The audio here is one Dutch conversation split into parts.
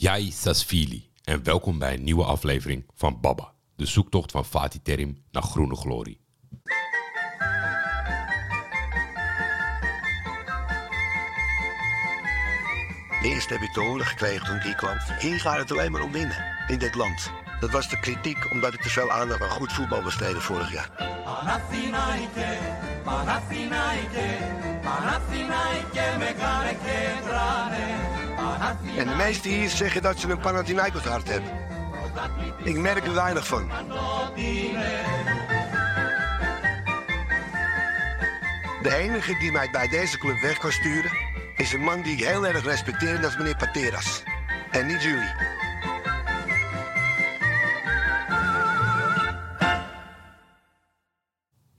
Jai Sasvili en welkom bij een nieuwe aflevering van Baba, de zoektocht van Fatih Terim naar groene glorie. Eerst heb ik te horen gekregen toen ik hier kwam. Hier gaat het alleen maar om winnen in dit land. Dat was de kritiek omdat ik te veel aandacht aan goed voetbal besteedde vorig jaar. Panathinaike, Panathinaike, en de meesten hier zeggen dat ze een Panathinaikos hart hebben. Ik merk er weinig van. De enige die mij bij deze club weg kan sturen... is een man die ik heel erg respecteer en dat is meneer Pateras. En niet jullie.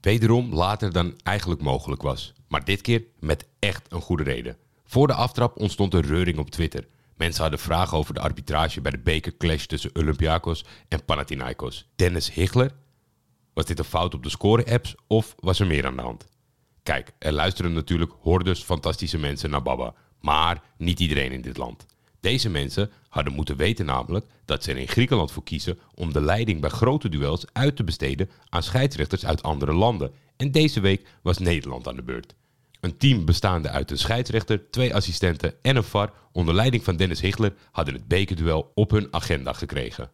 Wederom later dan eigenlijk mogelijk was. Maar dit keer met echt een goede reden. Voor de aftrap ontstond een reuring op Twitter. Mensen hadden vragen over de arbitrage bij de bekerclash tussen Olympiakos en Panathinaikos. Dennis Higler? Was dit een fout op de score-apps of was er meer aan de hand? Kijk, er luisteren natuurlijk hordes fantastische mensen naar Baba, maar niet iedereen in dit land. Deze mensen hadden moeten weten namelijk dat ze er in Griekenland voor kiezen om de leiding bij grote duels uit te besteden aan scheidsrechters uit andere landen. En deze week was Nederland aan de beurt. Een team bestaande uit een scheidsrechter, twee assistenten en een VAR onder leiding van Dennis Higler hadden het bekerduel op hun agenda gekregen.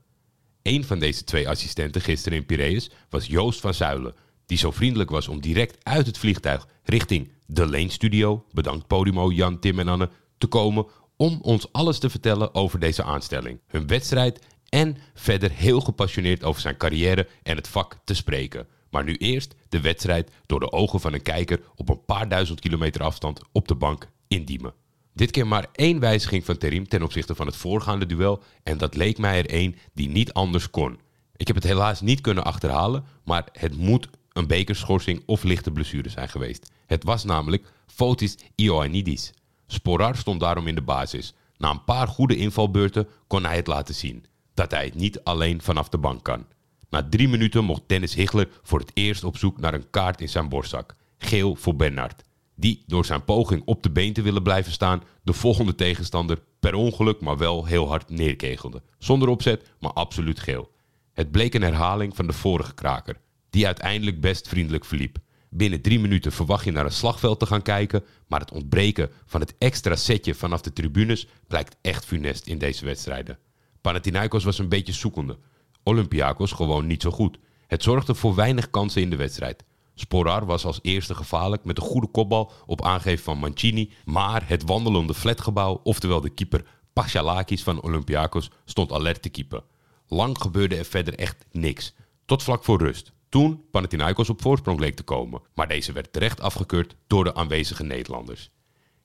Een van deze twee assistenten gisteren in Piraeus was Joost van Zuilen, die zo vriendelijk was om direct uit het vliegtuig richting de Leen Studio, bedankt Podimo, Jan, Tim en Anne, te komen om ons alles te vertellen over deze aanstelling, hun wedstrijd en verder heel gepassioneerd over zijn carrière en het vak te spreken. Maar nu eerst de wedstrijd door de ogen van een kijker op een paar duizend kilometer afstand op de bank in Diemen. Dit keer maar één wijziging van Terim ten opzichte van het voorgaande duel en dat leek mij er één die niet anders kon. Ik heb het helaas niet kunnen achterhalen, maar het moet een bekerschorsing of lichte blessure zijn geweest. Het was namelijk Fotis Ioannidis. Sporar stond daarom in de basis. Na een paar goede invalbeurten kon hij het laten zien dat hij het niet alleen vanaf de bank kan. Na drie minuten mocht Dennis Higler voor het eerst op zoek naar een kaart in zijn borstzak. Geel voor Bernard. Die door zijn poging op de been te willen blijven staan, de volgende tegenstander per ongeluk maar wel heel hard neerkegelde. Zonder opzet, maar absoluut geel. Het bleek een herhaling van de vorige kraker, die uiteindelijk best vriendelijk verliep. Binnen drie minuten verwacht je naar een slagveld te gaan kijken, maar het ontbreken van het extra setje vanaf de tribunes blijkt echt funest in deze wedstrijden. Panathinaikos was een beetje zoekende. Olympiakos gewoon niet zo goed. Het zorgde voor weinig kansen in de wedstrijd. Sporar was als eerste gevaarlijk met een goede kopbal op aangeven van Mancini, maar het wandelende flatgebouw, oftewel de keeper Pachalakis van Olympiakos, stond alert te keeper. Lang gebeurde er verder echt niks. Tot vlak voor rust. Toen Panathinaikos op voorsprong leek te komen, maar deze werd terecht afgekeurd door de aanwezige Nederlanders.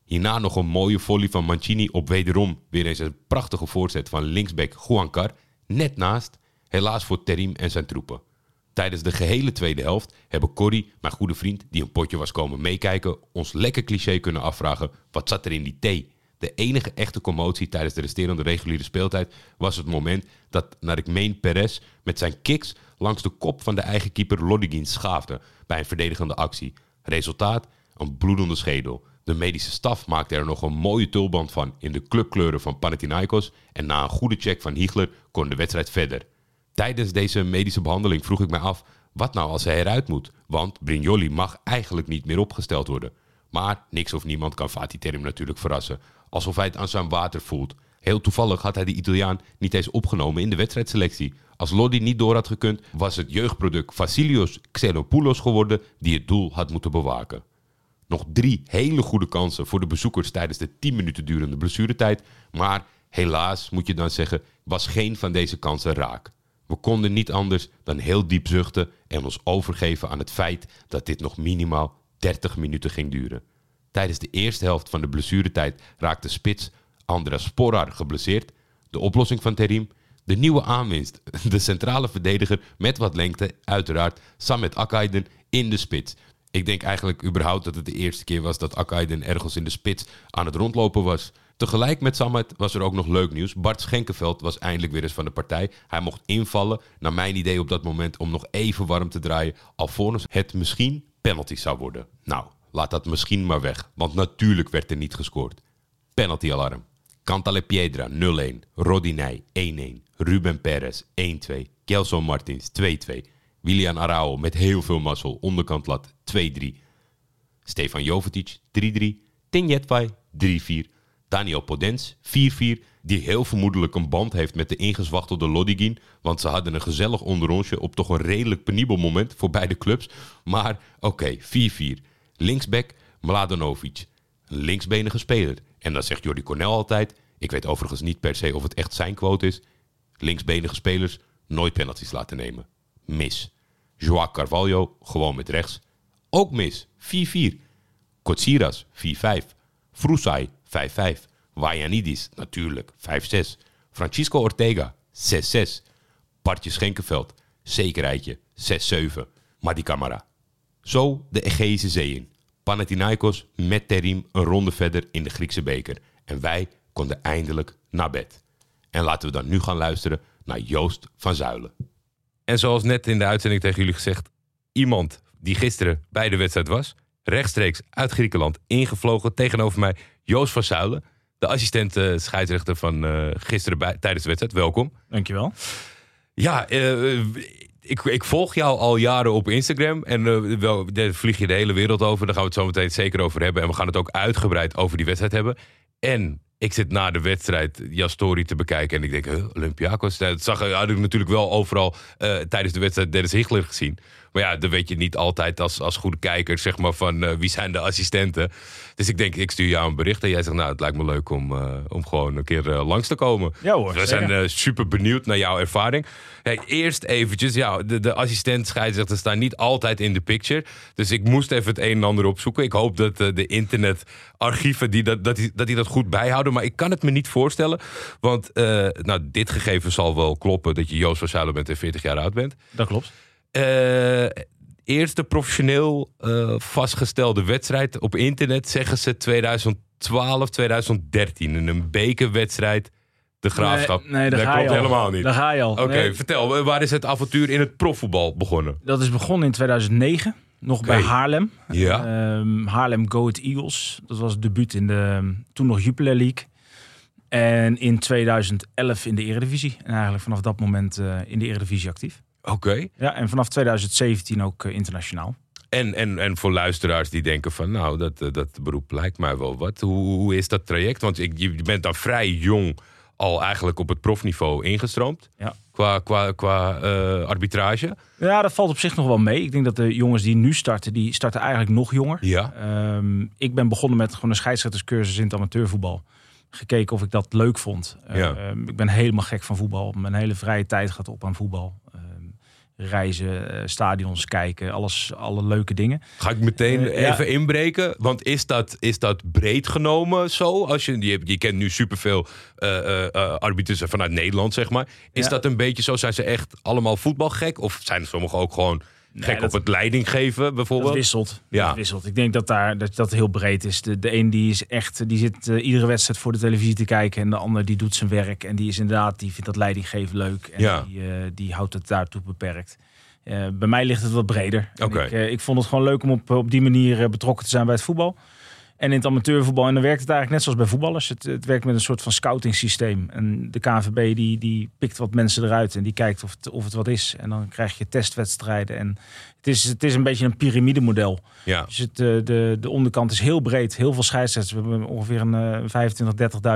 Hierna nog een mooie volley van Mancini op wederom weer eens een prachtige voorzet van linksback Juankar, net naast, helaas voor Terim en zijn troepen. Tijdens de gehele tweede helft hebben Corrie, mijn goede vriend, die een potje was komen meekijken, ons lekker cliché kunnen afvragen: wat zat er in die thee? De enige echte commotie tijdens de resterende reguliere speeltijd was het moment dat, naar ik meen, Perez met zijn kicks langs de kop van de eigen keeper Lodigin schaafde bij een verdedigende actie. Resultaat: een bloedende schedel. De medische staf maakte er nog een mooie tulband van in de clubkleuren van Panathinaikos en na een goede check van Hiegler kon de wedstrijd verder. Tijdens deze medische behandeling vroeg ik mij af, wat nou als hij eruit moet? Want Brignoli mag eigenlijk niet meer opgesteld worden. Maar niks of niemand kan Fatih Terim natuurlijk verrassen, alsof hij het aan zijn water voelt. Heel toevallig had hij de Italiaan niet eens opgenomen in de wedstrijdselectie. Als Lodi niet door had gekund, was het jeugdproduct Vasilios Xenopoulos geworden die het doel had moeten bewaken. Nog drie hele goede kansen voor de bezoekers tijdens de 10 minuten durende blessuretijd, maar helaas moet je dan zeggen, was geen van deze kansen raak. We konden niet anders dan heel diep zuchten en ons overgeven aan het feit dat dit nog minimaal 30 minuten ging duren. Tijdens de eerste helft van de blessuretijd raakte spits Andras Sporar geblesseerd. De oplossing van Terim? De nieuwe aanwinst, de centrale verdediger met wat lengte, uiteraard Samet Akaiden in de spits. Ik denk eigenlijk überhaupt dat het de eerste keer was dat Akaiden ergens in de spits aan het rondlopen was. Tegelijk met Samet was er ook nog leuk nieuws. Bart Schenkenveld was eindelijk weer eens van de partij. Hij mocht invallen, naar mijn idee op dat moment, om nog even warm te draaien. Alvorens het misschien penalty zou worden. Nou, laat dat misschien maar weg, want natuurlijk werd er niet gescoord. Penalty alarm. Cantale Piedra 0-1. Rodinei 1-1. Ruben Perez 1-2. Kelson Martins 2-2. Willian Arao met heel veel mazzel. Onderkant lat 2-3. Stefan Jovetic 3-3. Tinjetvai 3-4. Daniel Podens 4-4. Die heel vermoedelijk een band heeft met de ingezwachtelde Lodigin. Want ze hadden een gezellig onderonsje op toch een redelijk penibel moment voor beide clubs. Maar oké, 4-4. Linksback Mladenovic. Linksbenige speler. En dan zegt Jordi Cornel altijd... Ik weet overigens niet per se of het echt zijn quote is. Linksbenige spelers nooit penalties laten nemen. Mis. Joao Carvalho gewoon met rechts. Ook mis. 4-4. Kotsiras 4-5. Frusai 5-5. Wajanidis natuurlijk 5-6. Francisco Ortega 6-6. Partje Schenkenveld zekerheidje 6-7. Madi Camara. Zo de Egeïsche Zee in. Panathinaikos met Terim een ronde verder in de Griekse beker. En wij konden eindelijk naar bed. En laten we dan nu gaan luisteren naar Joost van Zuilen. En zoals net in de uitzending tegen jullie gezegd, iemand die gisteren bij de wedstrijd was, rechtstreeks uit Griekenland ingevlogen tegenover mij, Joost van Zuilen, de assistent eh, scheidsrechter van eh, gisteren bij, tijdens de wedstrijd. Welkom. Dankjewel. Ja, eh, ik, ik volg jou al jaren op Instagram en wel, daar vlieg je de hele wereld over. Daar gaan we het zo meteen zeker over hebben. En we gaan het ook uitgebreid over die wedstrijd hebben. En ik zit na de wedstrijd jouw story te bekijken en ik denk, huh, Olympiakos. Dat zag, had ik natuurlijk wel overal tijdens de wedstrijd Dennis Higler gezien. Maar ja, dan weet je niet altijd als, als goede kijker zeg maar, van eh, wie zijn de assistenten. Dus ik denk, ik stuur jou een bericht en jij zegt, nou, het lijkt me leuk om, eh, om gewoon een keer eh, langs te komen. Ja hoor, Dus we zeker. zijn super benieuwd naar jouw ervaring. Kijk, eerst eventjes, ja, de, de assistent scheidsrechter staan niet altijd in de picture. Dus ik moest even het een en ander opzoeken. Ik hoop dat de internetarchieven die dat, dat, die, dat die dat goed bijhouden. Maar ik kan het me niet voorstellen. Want nou, dit gegeven zal wel kloppen dat je Joost van Zuilen bent en 40 jaar oud bent. Dat klopt. Eh, eerste professioneel eh, vastgestelde wedstrijd op internet zeggen ze 2012, 2013. In een bekerwedstrijd. De graafschap. Nee, dat klopt al. helemaal niet. Daar ga je al. Oké, Nee, vertel, waar is het avontuur in het profvoetbal begonnen? dat is begonnen in 2009. Nog bij. Haarlem. Ja. Ehm, Haarlem Go Ahead Eagles. Dat was het debuut in de toen nog Jupiler League. En in 2011 in de Eredivisie. En eigenlijk vanaf dat moment eh, in de Eredivisie actief. Oké. Ja, en vanaf 2017 ook eh, internationaal. En, en, en voor luisteraars die denken van, nou, dat, eh, dat beroep lijkt mij wel wat. Hoe, hoe is dat traject? Want ik, je bent dan vrij jong al eigenlijk op het profniveau ingestroomd. Ja. Qua, qua, qua eh, arbitrage. Ja, dat valt op zich nog wel mee. Ik denk dat de jongens die nu starten, die starten eigenlijk nog jonger. Ja. Ehm, ik ben begonnen met gewoon een scheidsrechterscursus in het amateurvoetbal. Gekeken of ik dat leuk vond. Ja. Ehm, ik ben helemaal gek van voetbal. Mijn hele vrije tijd gaat op aan voetbal. Ehm, reizen, eh, stadions kijken, alles, alle leuke dingen. Ga ik meteen Eh, ja. even inbreken? Want is dat, is dat breed genomen zo? Als je, je, je kent nu superveel eh, arbiters vanuit Nederland, zeg maar. Is Ja. dat een beetje zo? Zijn ze echt allemaal voetbalgek? Of zijn sommigen ook gewoon gek dat- op het leiding geven, Dat bijvoorbeeld? wisselt. Ja. Dat wisselt. Ik denk dat daar dat, dat heel breed is. De, de een die is echt, die zit eh, iedere wedstrijd voor de televisie te kijken. En de ander die doet zijn werk. En die is inderdaad, die vindt dat leidinggeven leuk. En Ja. die, eh, die houdt het daartoe beperkt. Eh, bij mij ligt het wat breder. Oké. Ik, ik vond het gewoon leuk om op, op die manier betrokken te zijn bij het voetbal. En in het amateurvoetbal. En dan werkt het eigenlijk net zoals bij voetballers. Het, het werkt met een soort van scouting systeem. En de KNVB die, die pikt wat mensen eruit. En die kijkt of het, of het wat is. En dan krijg je testwedstrijden. En het is, het is een beetje een piramidemodel. Ja. Dus het, eh, de, de onderkant is heel breed. Heel veel scheidsrechters. We hebben ongeveer een eh,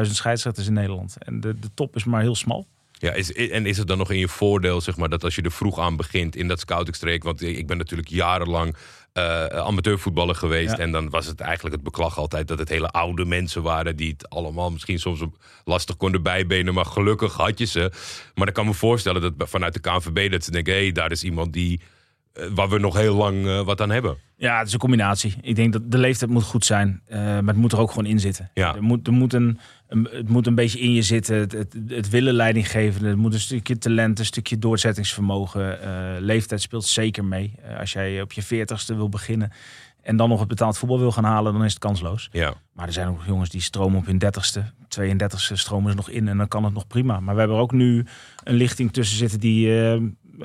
25.000, 30.000 scheidsrechters in Nederland. En de, de top is maar heel smal. Ja, is, en is het dan nog in je voordeel, zeg maar, dat als je er vroeg aan begint in dat scoutingstreek, want ik ben natuurlijk jarenlang eh amateurvoetballer geweest Ja. en dan was het eigenlijk het beklag altijd dat het hele oude mensen waren die het allemaal misschien soms lastig konden bijbenen, maar gelukkig had je ze. Maar ik kan me voorstellen dat vanuit de KNVB dat ze denken, hé, hey, daar is iemand die, waar we nog heel lang eh, wat aan hebben. Ja, het is een combinatie. Ik denk dat de leeftijd moet goed zijn. eh, maar het moet er ook gewoon in zitten. Ja. Er moet, er moet een, een- het moet een beetje in je zitten. Het, het, het willen leiding geven. Er moet een stukje talent, een stukje doorzettingsvermogen. eh, leeftijd speelt zeker mee. Eh, als jij op je veertigste wil beginnen en dan nog het betaald voetbal wil gaan halen, dan is het kansloos. Ja. Maar er zijn ook jongens die stromen op hun 30ste, 32ste stromen ze nog in en dan kan het nog prima. Maar we hebben er ook nu een lichting tussen zitten die eh,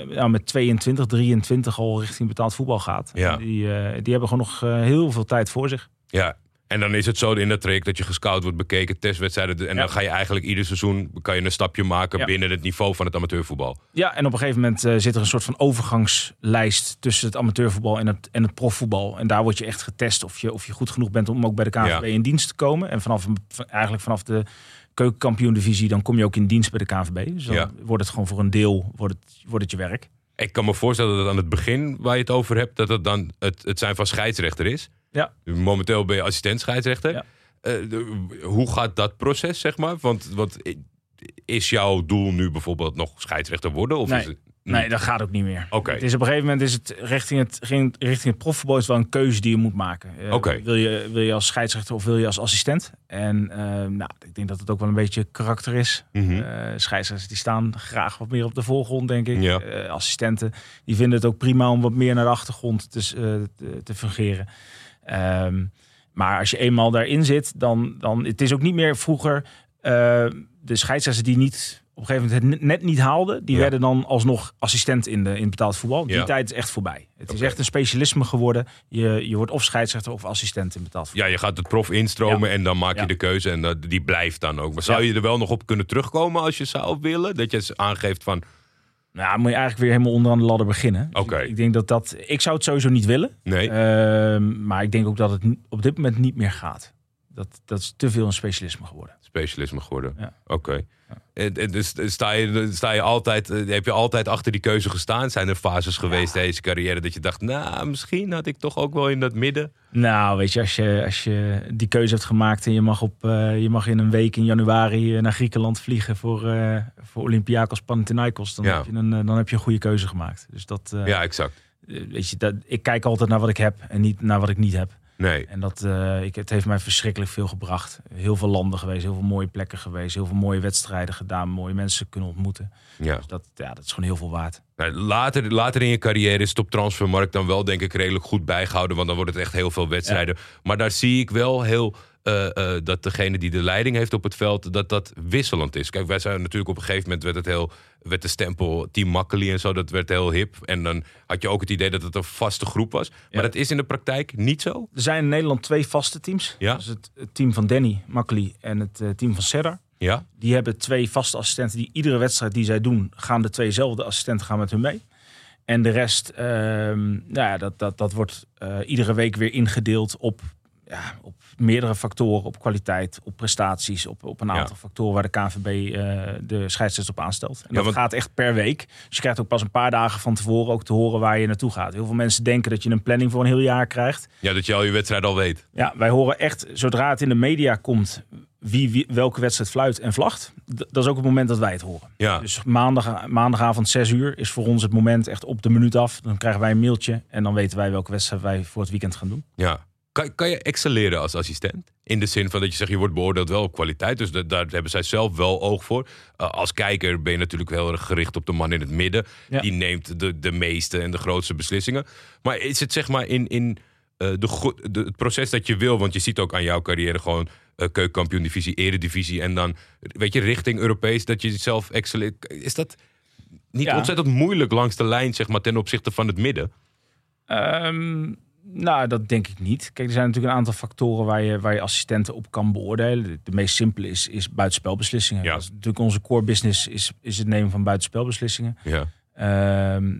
ja, met 22, 23 al richting betaald voetbal gaat. Ja. Die, eh, die hebben gewoon nog eh, heel veel tijd voor zich. Ja, En dan is het zo in dat traject dat je gescout wordt, bekeken, testwedstrijden. En Ja. dan ga je eigenlijk ieder seizoen kan je een stapje maken Ja. binnen het niveau van het amateurvoetbal. Ja, en op een gegeven moment eh, zit er een soort van overgangslijst tussen het amateurvoetbal en het, en het profvoetbal. En daar word je echt getest of je, of je goed genoeg bent om ook bij de KVB Ja. in dienst te komen. En vanaf, van- eigenlijk vanaf de keukenkampioen-divisie, dan kom je ook in dienst bij de KVB. Dus dan Ja. wordt het gewoon voor een deel wordt het, wordt het je werk. Ik kan me voorstellen dat aan het begin waar je het over hebt, dat het dan het, het zijn van scheidsrechter is. Ja. Momenteel ben je assistent scheidsrechter. Ja. Eh, de- hoe gaat dat proces, zeg maar? Want, want is jouw doel nu bijvoorbeeld nog scheidsrechter worden? Of Nee. is het, Nee, dat gaat ook niet meer. Oké. Het is op een gegeven moment is het richting het, richting het profvoetbal is wel een keuze die je moet maken. Oké. wil, je, wil je als scheidsrechter of wil je als assistent? En eh, nou, ik denk dat het ook wel een beetje karakter is. Eh, scheidsrechters die staan graag wat meer op de voorgrond, denk ik. Ja. Eh, assistenten die vinden het ook prima om wat meer naar de achtergrond te, te, te fungeren. Ehm, maar als je eenmaal daarin zit, dan, dan het is ook niet meer vroeger de scheidsrechters die niet op een gegeven moment het net niet haalden, die Ja. werden dan alsnog assistent in, de, in het betaald voetbal. Die Ja. tijd is echt voorbij. Het is echt een specialisme geworden. Je, je wordt of scheidsrechter of assistent in betaald voetbal. Ja, je gaat het prof instromen en dan maak je de keuze en dat, die blijft dan ook. Maar zou je er wel nog op kunnen terugkomen als je zou willen? Dat je aangeeft van, Nou, moet je eigenlijk weer helemaal onderaan de ladder beginnen. Dus Oké. ik, ik denk dat dat. Ik zou het sowieso niet willen. nee, Ehm, maar ik denk ook dat het op dit moment niet meer gaat. Dat, dat is te veel een specialisme geworden. Specialisme geworden. Ja. Oké. En, en dus sta je, sta je altijd, eh, heb je altijd achter die keuze gestaan? Zijn er fases geweest deze carrière dat je dacht, nou, misschien had ik toch ook wel in dat midden? Nou, weet je, als je, als je die keuze hebt gemaakt en je mag, op, eh, je mag in een week in januari eh, naar Griekenland vliegen voor, eh voor Olympiakos Panathinaikos, dan, Ja. heb je een, eh, dan heb je een goede keuze gemaakt. Dus dat, eh, Ja, exact. eh, weet je, dat, ik kijk altijd naar wat ik heb en niet naar wat ik niet heb. Nee. En dat, eh, ik, het heeft mij verschrikkelijk veel gebracht. Heel veel landen geweest, heel veel mooie plekken geweest, heel veel mooie wedstrijden gedaan, mooie mensen kunnen ontmoeten. Ja. Dus dat, ja, dat is gewoon heel veel waard. Nou, later, later in je carrière is het op transfermarkt dan wel denk ik redelijk goed bijgehouden. Want dan wordt het echt heel veel wedstrijden. Maar daar zie ik wel heel eh, eh, dat degene die de leiding heeft op het veld, dat dat wisselend is. Kijk, wij zijn natuurlijk op een gegeven moment werd het heel, werd de stempel Team Makkeli en zo, dat werd heel hip. En dan had je ook het idee dat het een vaste groep was. Maar Ja. dat is in de praktijk niet zo. Er zijn in Nederland twee vaste teams. Ja. Dus het, het team van Danny Makkely en het eh, team van Serra. Ja, Die hebben twee vaste assistenten die iedere wedstrijd die zij doen, gaan de tweezelfde assistenten gaan met hun mee. En de rest, ehm, nou ja, dat, dat, dat wordt eh, iedere week weer ingedeeld op, ja, op meerdere factoren. Op kwaliteit, op prestaties, op, op een aantal factoren waar de KNVB eh, de scheidsrechters op aanstelt. En dat want- gaat echt per week. Dus je krijgt ook pas een paar dagen van tevoren ook te horen waar je naartoe gaat. Heel veel mensen denken dat je een planning voor een heel jaar krijgt. ja dat je al je wedstrijd al weet. Ja, wij horen echt, zodra het in de media komt, wie, wie welke wedstrijd fluit en vlagt. Dat is ook het moment dat wij het horen. Ja, Dus maandag, maandagavond 6 uur is voor ons het moment echt op de minuut af. Dan krijgen wij een mailtje en dan weten wij welke wedstrijd wij voor het weekend gaan doen. ja. Kan, kan je excelleren als assistent? In de zin van dat je zegt, je wordt beoordeeld wel op kwaliteit. Dus da- daar hebben zij zelf wel oog voor. Uh, als kijker ben je natuurlijk heel erg gericht op de man in het midden. Ja. Die neemt de, de meeste en de grootste beslissingen. Maar is het zeg maar in, in uh, de, het proces dat je wil... want je ziet ook aan jouw carrière gewoon... Uh, keukenkampioen divisie, eredivisie... en dan, weet je, richting Europees... dat je zelf excelleert. Is dat niet Ja. ontzettend moeilijk langs de lijn... zeg maar ten opzichte van het midden? Ehm, nou, dat denk ik niet. Kijk, er zijn natuurlijk een aantal factoren waar je, waar je assistenten op kan beoordelen. De, meest simpele is, is buitenspelbeslissingen. Ja. Dat is natuurlijk onze core business is, is het nemen van buitenspelbeslissingen. Ja, Ehm,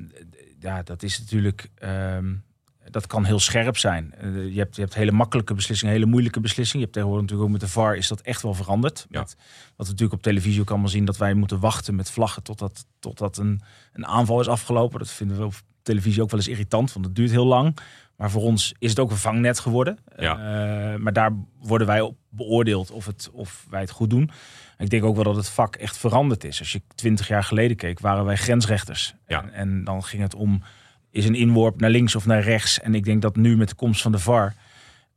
ja, dat is natuurlijk. ehm, dat kan heel scherp zijn. Eh, je, hebt, je hebt hele makkelijke beslissingen, hele moeilijke beslissingen. Je hebt tegenwoordig natuurlijk ook met de VAR is dat echt wel veranderd. Ja. Met, wat we natuurlijk op televisie ook allemaal zien, dat wij moeten wachten met vlaggen totdat, totdat een, een aanval is afgelopen. Dat vinden we op televisie ook wel eens irritant, want het duurt heel lang. Maar voor ons is het ook een vangnet geworden. Ja. Eh, maar daar worden wij op beoordeeld of, het, of wij het goed doen. Ik denk ook wel dat het vak echt veranderd is. Als je twintig jaar geleden keek, waren wij grensrechters. Ja. En, en dan ging het om, is een inworp naar links of naar rechts? En ik denk dat nu met de komst van de VAR,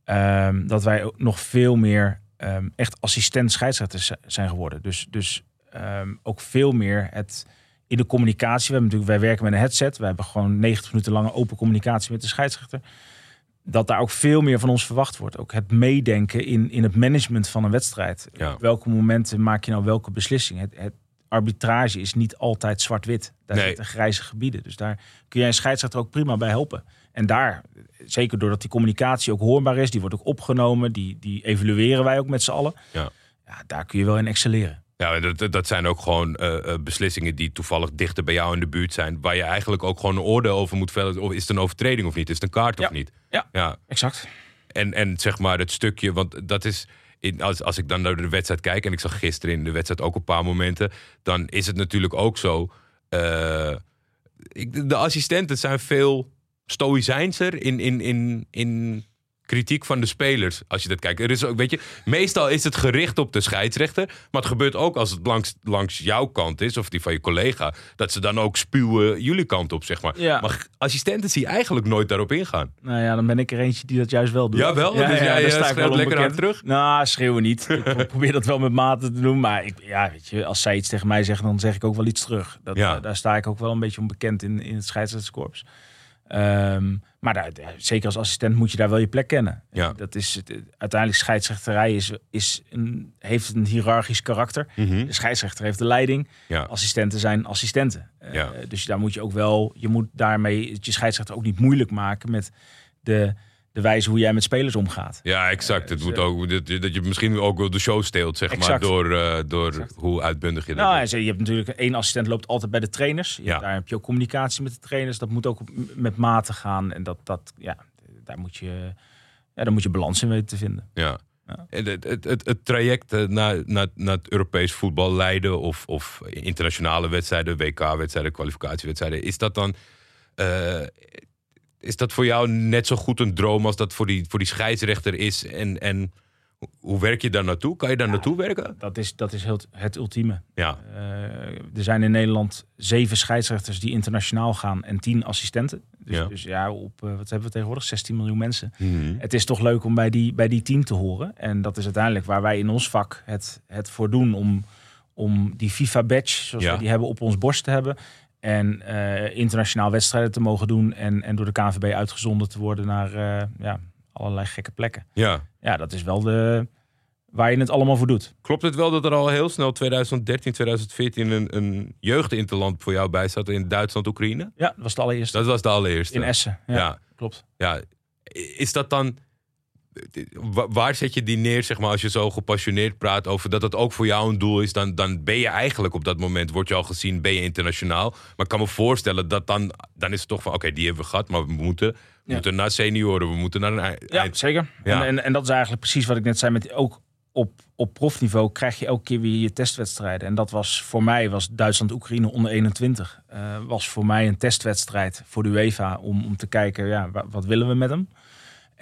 ehm, dat wij ook nog veel meer ehm, echt assistent scheidsrechters zi- zijn geworden. Dus, dus ehm, ook veel meer het in de communicatie. We hebben natuurlijk, wij werken met een headset. We hebben gewoon 90 minuten lange open communicatie met de scheidsrechter. Dat daar ook veel meer van ons verwacht wordt. Ook het meedenken in, in het management van een wedstrijd. Ja. Op welke momenten maak je nou welke beslissing? Het, het, arbitrage is niet altijd zwart-wit. Daar Nee. zitten grijze gebieden. Dus daar kun jij een scheidsrechter ook prima bij helpen. En daar, zeker doordat die communicatie ook hoorbaar is, die wordt ook opgenomen, die, die evalueren wij ook met z'n allen. Ja. Ja, daar kun je wel in excelleren. Ja, dat- dat, zijn ook gewoon eh, eh, beslissingen die toevallig dichter bij jou in de buurt zijn. Waar je eigenlijk ook gewoon een oordeel over moet vellen. Of is het een overtreding of niet? Is het een kaart of niet? Ja. ja. Exact. En, en zeg maar het stukje, want dat is. In, als, als ik dan naar de wedstrijd kijk, en ik zag gisteren in de wedstrijd ook een paar momenten, dan is het natuurlijk ook zo. eh, ik, de assistenten zijn veel stoïcijnser in, in, in, in kritiek van de spelers. Als je dat kijkt. Er is ook, weet je, meestal is het gericht op de scheidsrechter. Maar het gebeurt ook als het langs, langs jouw kant is, of die van je collega, dat ze dan ook spuwen jullie kant op, zeg maar. Ja. Maar assistenten zie je eigenlijk nooit daarop ingaan. Nou ja, dan ben ik er eentje die dat juist wel doet. Jawel, dus jij, daar eh, sta ik schreeuwt wel lekker hard onbekend. terug? Nou, schreeuwen niet. ik pro- probeer dat wel met mate te doen. Maar ik, ja, weet je, als zij iets tegen mij zeggen, dan zeg ik ook wel iets terug. Dat, Ja. eh, daar sta ik ook wel een beetje onbekend in, in het scheidsrechterskorps. Ehm, maar daar, zeker als assistent moet je daar wel je plek kennen. Ja. Dat is, uiteindelijk scheidsrechterij is, is een, heeft een hiërarchisch karakter. Mhm. De scheidsrechter heeft de leiding. Ja. Assistenten zijn assistenten. Eh, Ja. Dus daar moet je ook wel, je moet daarmee je scheidsrechter ook niet moeilijk maken met de, de wijze hoe jij met spelers omgaat. Ja, exact. Het dus, moet eh, ook, dat, dat je misschien ook wel de show steelt, zeg maar, door, eh, door hoe uitbundig je dat Nou, je hebt natuurlijk één assistent loopt altijd bij de trainers. Je- Ja. Daar heb je ook communicatie met de trainers. Dat moet ook met mate gaan. En dat, dat ja, daar moet je, ja, daar moet je balans in weten te vinden. Ja. Het, het, het, het traject eh, naar, naar, naar het Europees voetbal leiden of, of internationale wedstrijden, WK-wedstrijden, kwalificatiewedstrijden, is dat dan. eh, is dat voor jou net zo goed een droom als dat voor die, voor die scheidsrechter is? En, en hoe- werk je daar naartoe? Kan je daar naartoe werken? Dat is, dat is heel, het ultieme. Ja, Eh, er zijn in Nederland zeven scheidsrechters die internationaal gaan en tien assistenten. Dus Ja. dus ja op eh, wat hebben we tegenwoordig? 16 miljoen mensen. Mhm. Het is toch leuk om bij die, bij die team te horen. En dat is uiteindelijk waar wij in ons vak het, het voor doen om, om die FIFA-badge, zoals Ja. we die hebben, op ons borst te hebben. En eh, internationaal wedstrijden te mogen doen. En, en door de KNVB uitgezonden te worden naar eh, ja, allerlei gekke plekken. ja. Ja, dat is wel de, waar je het allemaal voor doet. Klopt het wel dat er al heel snel 2013, 2014 een, een jeugdinterland voor jou bij zat in Duitsland, Oekraïne? Ja, dat was de allereerste. Dat was de allereerste. in Essen. Ja, Ja. klopt. Ja, is dat dan. Wa- Waar zet je die neer, zeg maar, als je zo gepassioneerd praat over dat het ook voor jou een doel is? Dan, dan ben je eigenlijk op dat moment, word je al gezien, ben je internationaal. Maar ik kan me voorstellen dat dan, dan is het toch van, oké, die hebben we gehad, maar we moeten, we Ja. moeten naar senioren, we moeten naar een Ja, zeker. Ja. En, en, en dat is eigenlijk precies wat ik net zei. Met ook op, op profniveau krijg je elke keer weer je testwedstrijden. En dat was voor mij, was Duitsland-Oekraïne onder 21. eh, was voor mij een testwedstrijd voor de UEFA om, om te kijken, ja, wa- wat willen we met hem?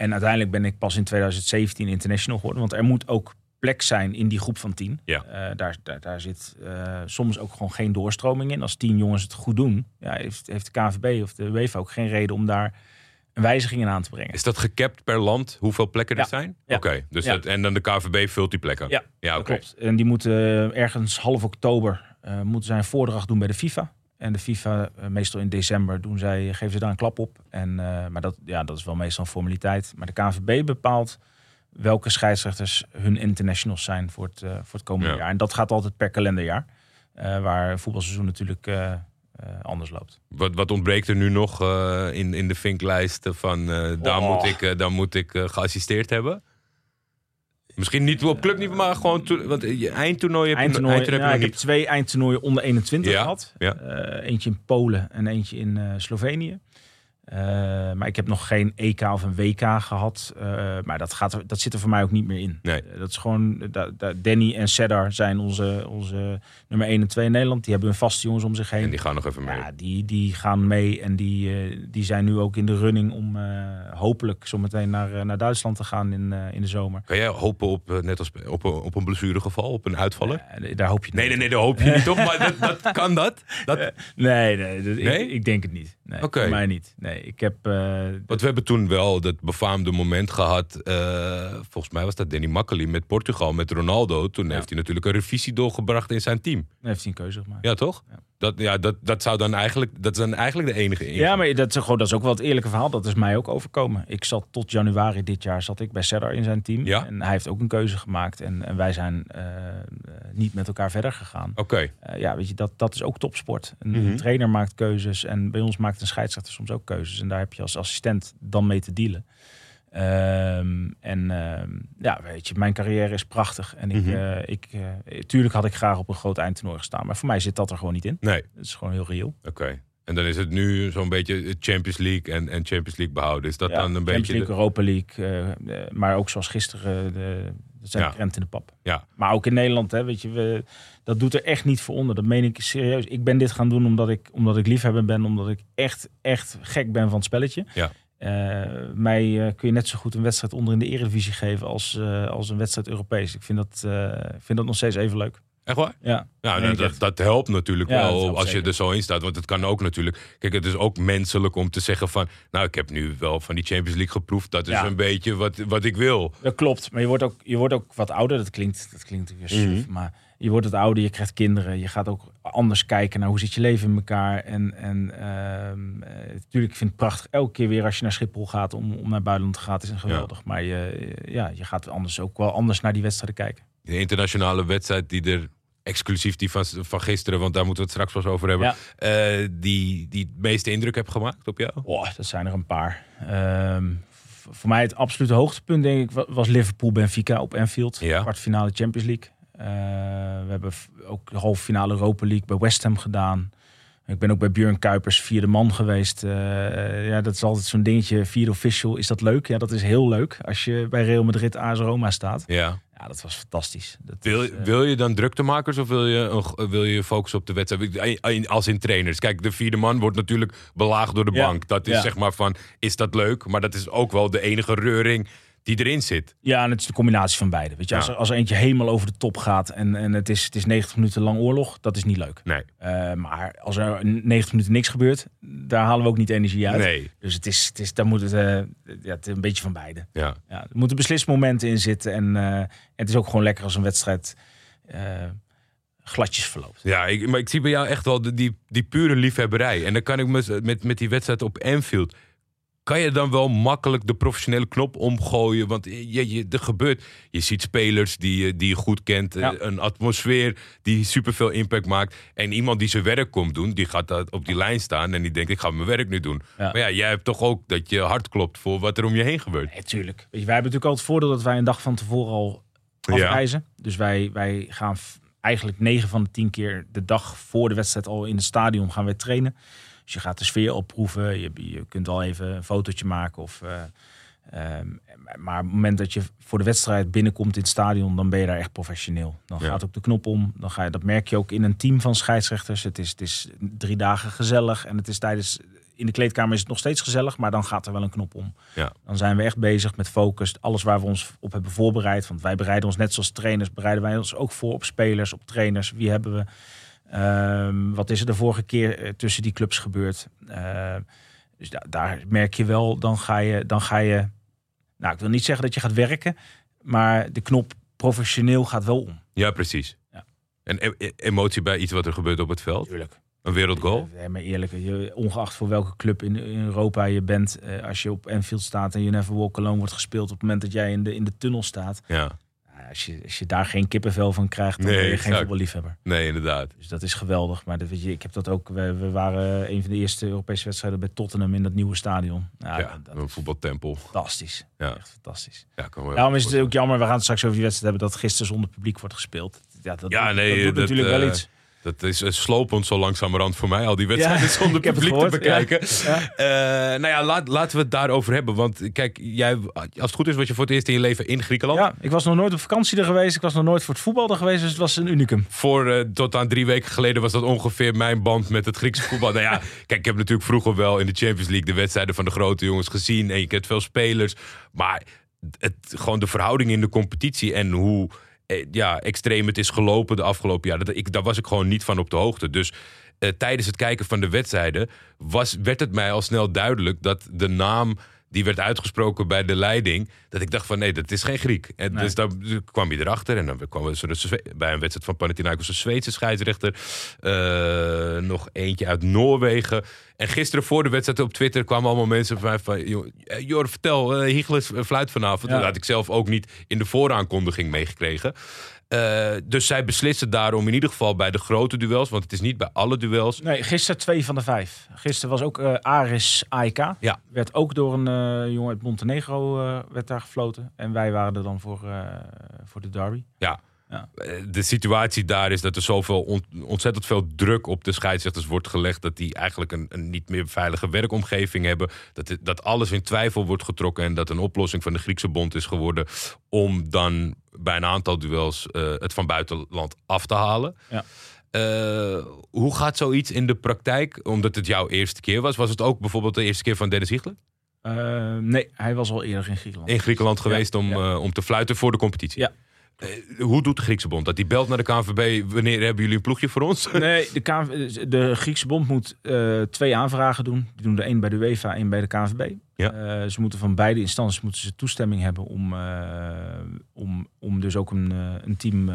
En uiteindelijk ben ik pas in 2017 international geworden. Want er moet ook plek zijn in die groep van tien. Ja. Eh, daar, daar, daar zit eh, soms ook gewoon geen doorstroming in. Als tien jongens het goed doen, ja, heeft, heeft de KNVB of de UEFA ook geen reden om daar een wijziging in aan te brengen. Is dat gecapt per land, hoeveel plekken er zijn? Ja. Oké, dus dat, en dan de KVB vult die plekken? Ja, ja klopt. En die moeten eh, ergens half oktober eh, moeten zij een voordracht doen bij de FIFA. En de FIFA, eh, meestal in december, doen zij, geven ze daar een klap op. En, eh, maar dat, ja, dat is wel meestal een formaliteit. Maar de KNVB bepaalt welke scheidsrechters hun internationals zijn voor het, eh, voor het komende Ja. jaar. En dat gaat altijd per kalenderjaar. eh, waar voetbalseizoen natuurlijk anders loopt. Wat, wat ontbreekt er nu nog in, in de vinklijst van eh, daar, Oh. moet ik, daar moet ik geassisteerd hebben? Misschien niet op clubniveau, maar gewoon to, want je eindtoernooi heb je, Eindtoernooi, eindtoernooi ja, heb je ik heb twee eindtoernooien onder 21 Ja, gehad. ja. Eh, eentje in Polen en eentje in eh, Slovenië. Eh, maar ik heb nog geen EK of een WK gehad. Eh, maar dat, gaat er, dat zit er voor mij ook niet meer in. Nee. Eh, dat is gewoon, da, da- Danny en Seddar zijn onze, onze nummer 1 en 2 in Nederland. Die hebben hun vaste jongens om zich heen. En die gaan nog even mee. Ja, die, die gaan mee en die, die zijn nu ook in de running om hopelijk zometeen naar, naar Duitsland te gaan in, in de zomer. Kan jij hopen op, net als op, een- op een blessuregeval, op een uitvaller? Daar hoop je Nee, nooit nee, nee, dat hoop je niet, toch? Maar dat, dat, kan dat? dat Nee, nee, dat- Nee? Ik, ik denk het niet. Nee, Oké. Voor mij niet. Nee, ik heb. eh, Want we hebben toen wel dat befaamde moment gehad. eh, volgens mij was dat Danny Makkely met Portugal, met Ronaldo. Toen heeft hij natuurlijk een revisie doorgebracht in zijn team. heeft hij een keuze gemaakt. Ja, toch? Ja. Dat, ja, dat, dat, zou dan eigenlijk, dat is dan eigenlijk de enige ingang. Ja, maar dat is, gewoon, dat is ook wel het eerlijke verhaal. Dat is mij ook overkomen. Ik zat tot januari dit jaar zat ik bij Serdar in zijn team. Ja. En hij heeft ook een keuze gemaakt. En, en wij zijn eh, niet met elkaar verder gegaan. Oké, Eh, ja, weet je, dat, dat is ook topsport. Een, Mhm. een trainer maakt keuzes en bij ons maakt een scheidsrechter soms ook keuzes. En daar heb je als assistent dan mee te dealen. Ehm, en ehm, ja, weet je, mijn carrière is prachtig. En ik, eh, ik eh, tuurlijk had ik graag op een groot eindtoernooi gestaan. Maar voor mij zit dat er gewoon niet in. nee, Het is gewoon heel reëel. oké. En dan is het nu zo'n beetje Champions League en, en Champions League behouden. Is dat Ja, dan een Champions beetje... League, de- Europa League. eh, maar ook zoals gisteren, de, dat zijn Ja. krent in de pap. Ja. Maar ook in Nederland, hè, weet je, we, dat doet er echt niet voor onder. Dat meen ik serieus. Ik ben dit gaan doen omdat ik, omdat ik liefhebber ben, omdat ik echt, echt gek ben van het spelletje. Ja. Eh, mij eh, kun je net zo goed een wedstrijd onder in de Eredivisie geven als, eh, als een wedstrijd Europees. Ik vind dat, ik vind dat nog steeds even leuk. Echt waar? Ja, nou, dat, echt. dat helpt natuurlijk Ja, dat wel helpt als je er zo in staat. Want het kan ook natuurlijk... Kijk, het is ook menselijk om te zeggen van... Nou, ik heb nu wel van die Champions League geproefd. Dat is Ja. een beetje wat, wat ik wil. Dat klopt, maar je wordt ook, je wordt ook wat ouder. Dat klinkt, dat klinkt weer suf, Mhm. maar je wordt wat ouder, je krijgt kinderen. Je gaat ook anders kijken naar hoe zit je leven in elkaar. En, en eh, natuurlijk, ik vind het prachtig elke keer weer als je naar Schiphol gaat om, om naar buitenland te gaan. Het is geweldig. Maar je, ja, je gaat anders ook wel anders naar die wedstrijden kijken. De internationale wedstrijd die er... Exclusief die van, van gisteren, want daar moeten we het straks wel eens over hebben. Ja. eh, die, die het meeste indruk heb gemaakt op jou? Oh, dat zijn er een paar. Ehm, voor mij het absolute hoogtepunt, denk ik, wa- was Liverpool-Benfica op Anfield. Ja. Kwartfinale Champions League. Eh, we hebben ook de halve finale Europa League bij West Ham gedaan. Ik ben ook bij Björn Kuipers vierde man geweest. Eh, ja, dat is altijd zo'n dingetje. Vierde official, is dat leuk? Ja, dat is heel leuk. Als je bij Real Madrid AS Roma staat. Ja. Ja, dat was fantastisch. Dat Wil, is, eh, wil je dan druktemakers of wil je, wil je focussen op de wedstrijd? Als in trainers. Kijk, de vierde man wordt natuurlijk belaagd door de Ja, bank. Dat is ja. zeg maar van, is dat leuk? Maar dat is ook wel de enige reuring die erin zit. Ja, en het is de combinatie van beide. Weet je, als, er, als er eentje helemaal over de top gaat en, en het, is, het is 90 minuten lang oorlog, dat is niet leuk. Nee. Eh, maar als er 90 minuten niks gebeurt, daar halen we ook niet energie uit. Nee. Dus het is, het is, daar moet het, eh, ja, het een beetje van beide. Ja. Ja, er moeten beslismomenten in zitten. En eh, het is ook gewoon lekker als een wedstrijd eh, gladjes verloopt. Ja, ik, maar ik zie bij jou echt wel de- die, die pure liefhebberij. En dan kan ik me, met, met die wedstrijd op Anfield... kan je dan wel makkelijk de professionele knop omgooien? Want je, je, er gebeurt... Je ziet spelers die, je- die je goed kent. eh, Ja. Een atmosfeer die superveel impact maakt. En iemand die zijn werk komt doen... die gaat op die lijn staan en die denkt... ik ga mijn werk nu doen. Ja. Maar ja, jij hebt toch ook dat je hart klopt... voor wat er om je heen gebeurt. Nee, tuurlijk. Weet je, wij hebben natuurlijk al het voordeel dat wij een dag van tevoren al Ja. afreizen. Dus wij, wij gaan eigenlijk 9 van de 10 keer de dag voor de wedstrijd al in het stadion gaan wij trainen. Dus je gaat de sfeer opproeven. Je, je kunt al even een fotootje maken. Of, eh, ehm, maar op het moment dat je voor de wedstrijd binnenkomt in het stadion, dan ben je daar echt professioneel. Dan Ja. gaat ook de knop om. Dan ga je, dat merk je ook in een team van scheidsrechters. Het is, het is drie dagen gezellig. En het is tijdens. In de kleedkamer is het nog steeds gezellig, maar dan gaat er wel een knop om. Ja. Dan zijn we echt bezig met focus. Alles waar we ons op hebben voorbereid. Want wij bereiden ons net zoals trainers, bereiden wij ons ook voor op spelers, op trainers. Wie hebben we? Ehm, wat is er de vorige keer eh, tussen die clubs gebeurd? Ehm, dus da- daar merk je wel, dan ga je, dan ga je. Nou, ik wil niet zeggen dat je gaat werken, maar de knop professioneel gaat wel om. Ja, precies. Ja. En e- e- emotie bij iets wat er gebeurt op het veld? Tuurlijk. Een wereldgoal? Ja, maar eerlijk, je, ongeacht voor welke club in, in Europa je bent, eh, als je op Anfield staat en je Never Walk Alone wordt gespeeld op het moment dat jij in de, in de tunnel staat, Ja. Nou, als, je, als je daar geen kippenvel van krijgt, dan Nee, ben je exact. geen voetballiefhebber. Nee, inderdaad. Dus dat is geweldig. Maar dat, weet je, ik heb dat ook. We, we waren een van de eerste Europese wedstrijden bij Tottenham in dat nieuwe stadion. Ja, Ja, dat een voetbaltempel. fantastisch. Ja. Echt fantastisch. Ja, kan wel Daarom is het ook jammer. We gaan het straks over die wedstrijd hebben dat gisteren zonder publiek wordt gespeeld. Ja, dat, Ja, doet- nee, dat doet dat, natuurlijk wel eh, iets. Dat is slopend zo langzamerhand voor mij, al die wedstrijden Ja, zonder publiek te ja. bekijken. Ja. Eh, nou ja, laat, laten we het daarover hebben. Want kijk, jij, als het goed is, was je voor het eerst in je leven in Griekenland. Ja, ik was nog nooit op vakantie er geweest. Ik was nog nooit voor het voetbal er geweest. Dus het was een unicum. Voor eh, tot aan drie weken geleden was dat ongeveer mijn band met het Griekse voetbal. nou ja, kijk, ik heb natuurlijk vroeger wel in de Champions League de wedstrijden van de grote jongens gezien. En je kent veel spelers. Maar het, gewoon de verhouding in de competitie en hoe ja, extreem het is gelopen de afgelopen jaren. Dat, ik, daar was ik gewoon niet van op de hoogte. Dus eh, tijdens het kijken van de wedstrijden was, werd het mij al snel duidelijk dat de naam die werd uitgesproken bij de leiding. Dat ik dacht van nee, dat is geen Griek. En Nee. Dus dan kwam je erachter. En dan kwam er bij een wedstrijd van Panathinaikos een Zweedse scheidsrechter. Eh, nog eentje uit Noorwegen. En gisteren voor de wedstrijd op Twitter kwamen allemaal mensen van mij van... "Joh, eh, Jor, vertel, uh, Hiegles fluit vanavond. Ja. Dat had ik zelf ook niet in de vooraankondiging meegekregen. Eh, dus zij beslissen daarom in ieder geval bij de grote duels. Want het is niet bij alle duels. Nee, gisteren twee van de vijf. Gisteren was ook eh, Aris AEK. Ja. Werd ook door een eh, jongen uit Montenegro werd daar gefloten. En wij waren er dan voor, voor de derby. Ja. Ja. Eh, De situatie daar is dat er zoveel on- ontzettend veel druk op de scheidsrechters wordt gelegd. Dat die eigenlijk een, een niet meer veilige werkomgeving hebben. Dat, dat alles in twijfel wordt getrokken. En dat een oplossing van de Griekse bond is geworden. om dan bij een aantal duels eh, het van buitenland af te halen. Ja. Eh, hoe gaat zoiets in de praktijk? Omdat het jouw eerste keer was. Was het ook bijvoorbeeld de eerste keer van Dennis Hiegler? Eh, nee, hij was al eerder in Griekenland. In Griekenland geweest om, ja. om te fluiten voor de competitie. Ja. Eh, hoe doet de Griekse bond dat? Die belt naar de KNVB. Wanneer hebben jullie een ploegje voor ons? Nee, de, KNV de Griekse bond moet eh, twee aanvragen doen. Die doen er één bij de UEFA, één bij de KNVB. Ja. Eh, ze moeten van beide instanties moeten ze toestemming hebben om, om, om dus ook een, een team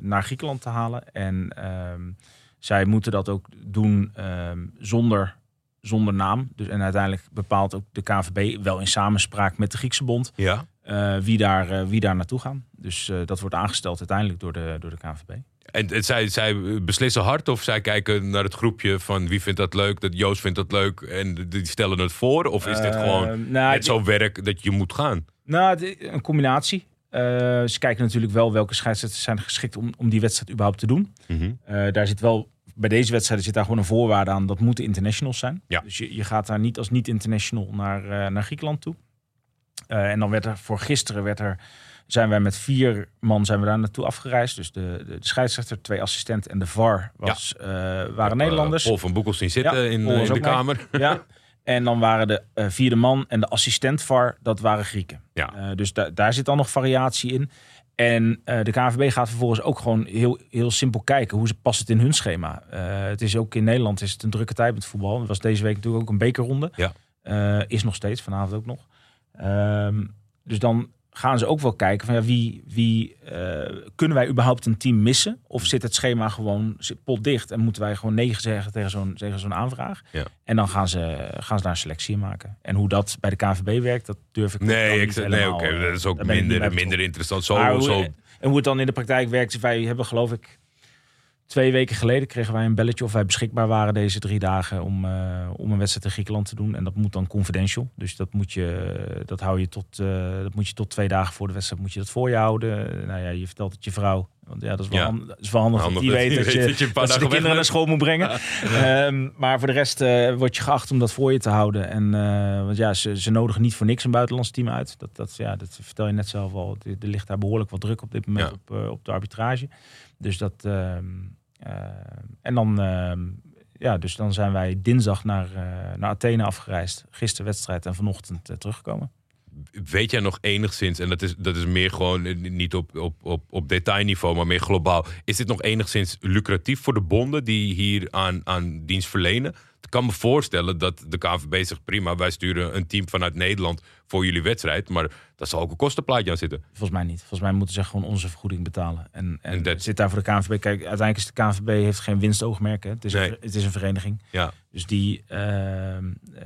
naar Griekenland te halen. En ehm, zij moeten dat ook doen ehm, zonder, zonder naam. Dus, en uiteindelijk bepaalt ook de KNVB wel in samenspraak met de Griekse bond Ja. Eh, wie, daar, eh, wie daar naartoe gaan. Dus eh, dat wordt aangesteld uiteindelijk door de, door de KNVB. En, en zij, zij beslissen hard of zij kijken naar het groepje van wie vindt dat leuk? Dat Joost vindt dat leuk en die stellen het voor? Of is dit gewoon nou, net zo werk dat je moet gaan? Nou, het- een combinatie. Ze kijken natuurlijk wel welke scheidsrechters zijn geschikt om, om die wedstrijd überhaupt te doen. Eh, daar zit wel, bij deze wedstrijden zit daar gewoon een voorwaarde aan. Dat moeten internationals zijn. Ja. Dus je, je gaat daar niet als niet-international naar, naar Griekenland toe. Eh, en dan werd er voor gisteren werd er, zijn wij met vier man zijn we daar naartoe afgereisd. Dus de, de, de scheidsrechter, twee assistenten en de VAR was, eh, waren Nederlanders. Eh, Paul van Boekel zien zitten Ja, in, de mee. kamer. Ja. En dan waren de vierde man en de assistent VAR, dat waren Grieken. Ja. Dus da- daar zit dan nog variatie in. En de KNVB gaat vervolgens ook gewoon heel, heel simpel kijken hoe ze past het in hun schema. Het is ook in Nederland is het een drukke tijd met voetbal. Het was deze week natuurlijk ook een bekerronde. Ja. Is nog steeds, vanavond ook nog. Ehm, dus dan gaan ze ook wel kijken van ja, wie, wie eh, kunnen wij überhaupt een team missen? Of zit het schema gewoon potdicht en moeten wij gewoon nee zeggen tegen zo'n tegen zo'n aanvraag? Ja. En dan gaan ze, gaan ze daar een selectie in maken. En hoe dat bij de KNVB werkt, dat durf ik Nee, ik, niet nee oké, eh, dat is ook bij minder, minder interessant. Zo, Maar zo, En hoe het dan in de praktijk werkt, wij hebben geloof ik twee weken geleden kregen wij een belletje of wij beschikbaar waren deze drie dagen om, eh, om een wedstrijd in Griekenland te doen. En dat moet dan confidential. Dus dat moet je, dat hou je tot, eh, dat moet je tot twee dagen voor de wedstrijd moet je dat voor je houden. Eh, nou ja, je vertelt het je vrouw. Want ja, dat is wel, Ja. hand- dat is wel handig, Handig dat die weet dat je, dat je dat de kinderen naar school moet brengen. Ehm, maar voor de rest eh, word je geacht om dat voor je te houden. En, want ja, ze, ze nodigen niet voor niks een buitenlands team uit. Dat, dat, ja, dat vertel je net zelf al. Er, ligt daar behoorlijk wat druk op dit moment Ja. op, op de arbitrage. Dus dat. ehm, eh, en dan, ehm, ja, dus dan zijn wij dinsdag naar, eh, naar Athene afgereisd. Gisteren wedstrijd en vanochtend eh, teruggekomen. weet jij nog enigszins, en dat is, dat is meer gewoon niet op, op, op, op detailniveau, maar meer globaal. Is dit nog enigszins lucratief voor de bonden die hier aan, aan dienst verlenen? Ik kan me voorstellen dat de KNVB zegt prima, wij sturen een team vanuit Nederland voor jullie wedstrijd. Maar daar zal ook een kostenplaatje aan zitten. Volgens mij niet. Volgens mij moeten ze gewoon onze vergoeding betalen. En, en, En dat- zit daar voor de KNVB. Kijk, uiteindelijk is de KNVB heeft geen winstoogmerk. Hè. Het, is Nee. een, het is een vereniging. Ja. Dus die. ehm, eh,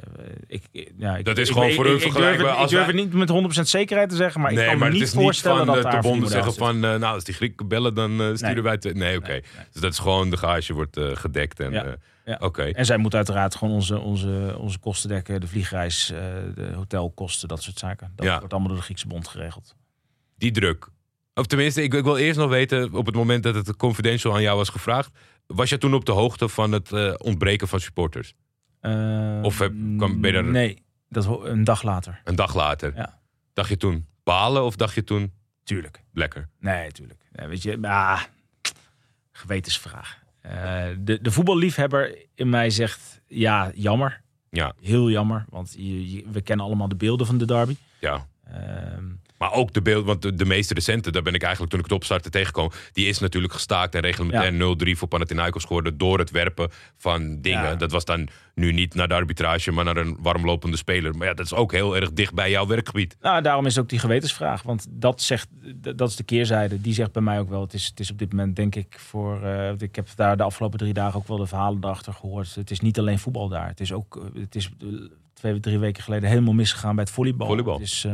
ik, ja, ik, Dat is ik- gewoon ik- voor hun ik- ik durf vergelijkbaar het- Ik als durf wij- het niet met 100% zekerheid te zeggen. Maar ik kan me niet voorstellen niet dat van daar de bonden zeggen zit. van, eh, nou, als die Grieken bellen, dan eh, sturen Nee. wij het. Nee, oké. Dus dat is gewoon de garage wordt eh, gedekt. En, Ja. Ja. Oké. En zij moeten uiteraard gewoon onze, onze, onze kosten dekken. De vliegreis, eh, de hotelkosten, dat soort zaken. Dat Ja. wordt allemaal door de Griekse bond geregeld. die druk. Of tenminste, ik, ik wil eerst nog weten, op het moment dat het confidential aan jou was gevraagd, was je toen op de hoogte van het eh, ontbreken van supporters? Eh, Of heb- kwam- ben je daar- Nee, dat een dag later. Een dag later. Ja. Dacht je toen balen of dacht je toen Tuurlijk. lekker? Nee, tuurlijk. Weet je, ah, gewetensvraag. Eh, de, de voetballiefhebber in mij zegt, ja, jammer. Ja. Heel jammer, want je, je- we kennen allemaal de beelden van de derby. Ja. Ehm, Maar ook de beeld, want de, de meest recente, daar ben ik eigenlijk toen ik het opstartte tegenkwam, die is natuurlijk gestaakt en reglementair 0-3 voor Panathinaikos geworden door het werpen van dingen. Ja. Dat was dan nu niet naar de arbitrage, maar naar een warmlopende speler. Maar ja, dat is ook heel erg dicht bij jouw werkgebied. Nou, daarom is ook die gewetensvraag. Want dat zegt, dat is de keerzijde. Die zegt bij mij ook wel. Het is, het is op dit moment, denk ik, voor. eh, ik heb daar de afgelopen drie dagen ook wel de verhalen erachter gehoord. Het is niet alleen voetbal daar. Het is ook. eh, Het is eh, twee, drie weken geleden helemaal misgegaan bij het volleybal. Volleybal. Het is,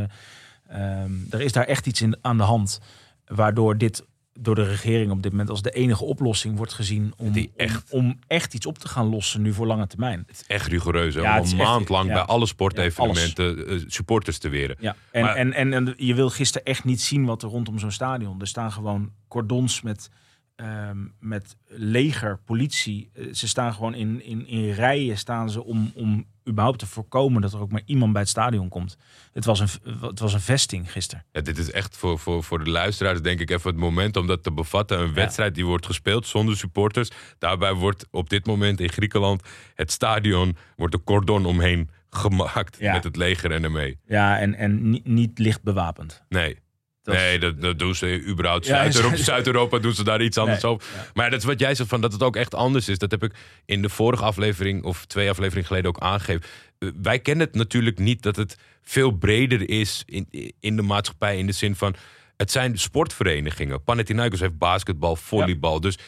ehm, er is daar echt iets in, aan de hand. Waardoor dit door de regering op dit moment als de enige oplossing wordt gezien om Die echt, om, om echt iets op te gaan lossen nu voor lange termijn. Het is echt rigoureus. hè, Ja, om een maand lang ja. bij alle sportevenementen eh, supporters te weren. Ja, en, Maar- en, en, en je wil gisteren echt niet zien wat er rondom zo'n stadion. Er staan gewoon cordons met, ehm, met leger, politie. Eh, Ze staan gewoon in, in, in rijen staan ze om, om überhaupt te voorkomen dat er ook maar iemand bij het stadion komt. Het was een, het was een vesting gisteren. Ja, dit is echt voor, voor, voor de luisteraars denk ik even het moment om dat te bevatten. Een wedstrijd die wordt gespeeld zonder supporters. Daarbij wordt op dit moment in Griekenland het stadion, wordt een cordon omheen gemaakt Ja. met het leger en ermee. Ja, en, en niet, niet licht bewapend. Nee. Dat nee, dat, dat doen ze überhaupt. Ja, Zuid-Europa, doen ze daar iets anders Nee, over. Maar dat is wat jij zegt, van dat het ook echt anders is. Dat heb ik in de vorige aflevering, of twee afleveringen geleden ook aangegeven. Eh, Wij kennen het natuurlijk niet dat het veel breder is in, in de maatschappij. In de zin van, het zijn sportverenigingen. Panathinaikos heeft basketbal, volleybal. Dus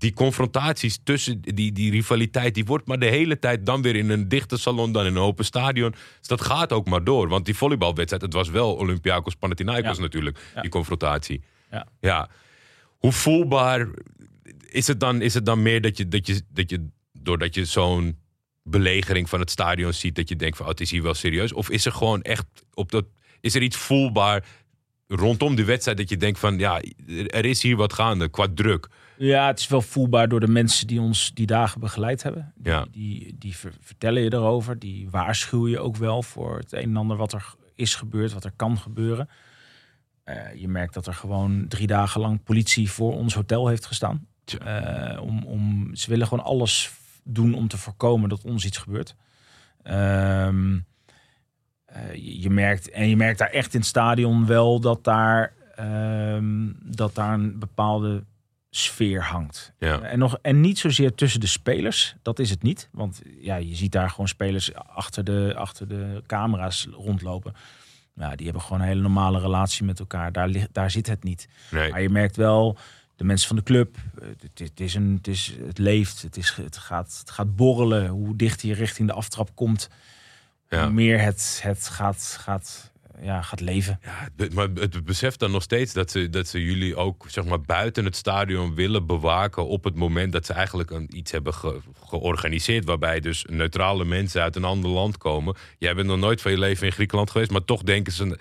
die confrontaties tussen die, die rivaliteit, die wordt maar de hele tijd dan weer in een dichte salon, dan in een open stadion. Dus dat gaat ook maar door. Want die volleybalwedstrijd, het was wel Olympiakos Panathinaikos Ja. natuurlijk, Ja. die confrontatie. Ja. ja. Hoe voelbaar is het dan, is het dan meer dat je, dat je, dat je doordat je zo'n belegering van het stadion ziet, dat je denkt van oh, het is hier wel serieus? Of is er gewoon echt op dat, is er iets voelbaar rondom die wedstrijd dat je denkt van ja, er is hier wat gaande qua druk? Ja, het is wel voelbaar door de mensen die ons die dagen begeleid hebben. Die, Ja. die, die ver- vertellen je erover. Die waarschuwen je ook wel voor het een en ander wat er is gebeurd, wat er kan gebeuren. Eh, je merkt dat er gewoon drie dagen lang politie voor ons hotel heeft gestaan. Eh, om, om, ze willen gewoon alles doen om te voorkomen dat ons iets gebeurt. Ehm, eh, je, je merkt, en je merkt daar echt in het stadion wel dat daar, ehm, dat daar een bepaalde sfeer hangt. Ja. En, nog, en niet zozeer tussen de spelers, dat is het niet. Want ja, je ziet daar gewoon spelers achter de, achter de camera's rondlopen. Ja, die hebben gewoon een hele normale relatie met elkaar. Daar, ligt, daar zit het niet. Nee. Maar je merkt wel, de mensen van de club, eh, het, het, is een, het, is, het leeft, het, is, het, gaat, het gaat borrelen. Hoe dichter je richting de aftrap komt, Ja. meer het, het gaat, gaat, ja, gaat leven. Ja, maar het beseft dan nog steeds dat ze, dat ze jullie ook zeg maar, buiten het stadion willen bewaken op het moment dat ze eigenlijk een, iets hebben ge- georganiseerd. Waarbij dus neutrale mensen uit een ander land komen. Jij bent nog nooit van je leven in Griekenland geweest, maar toch denken ze.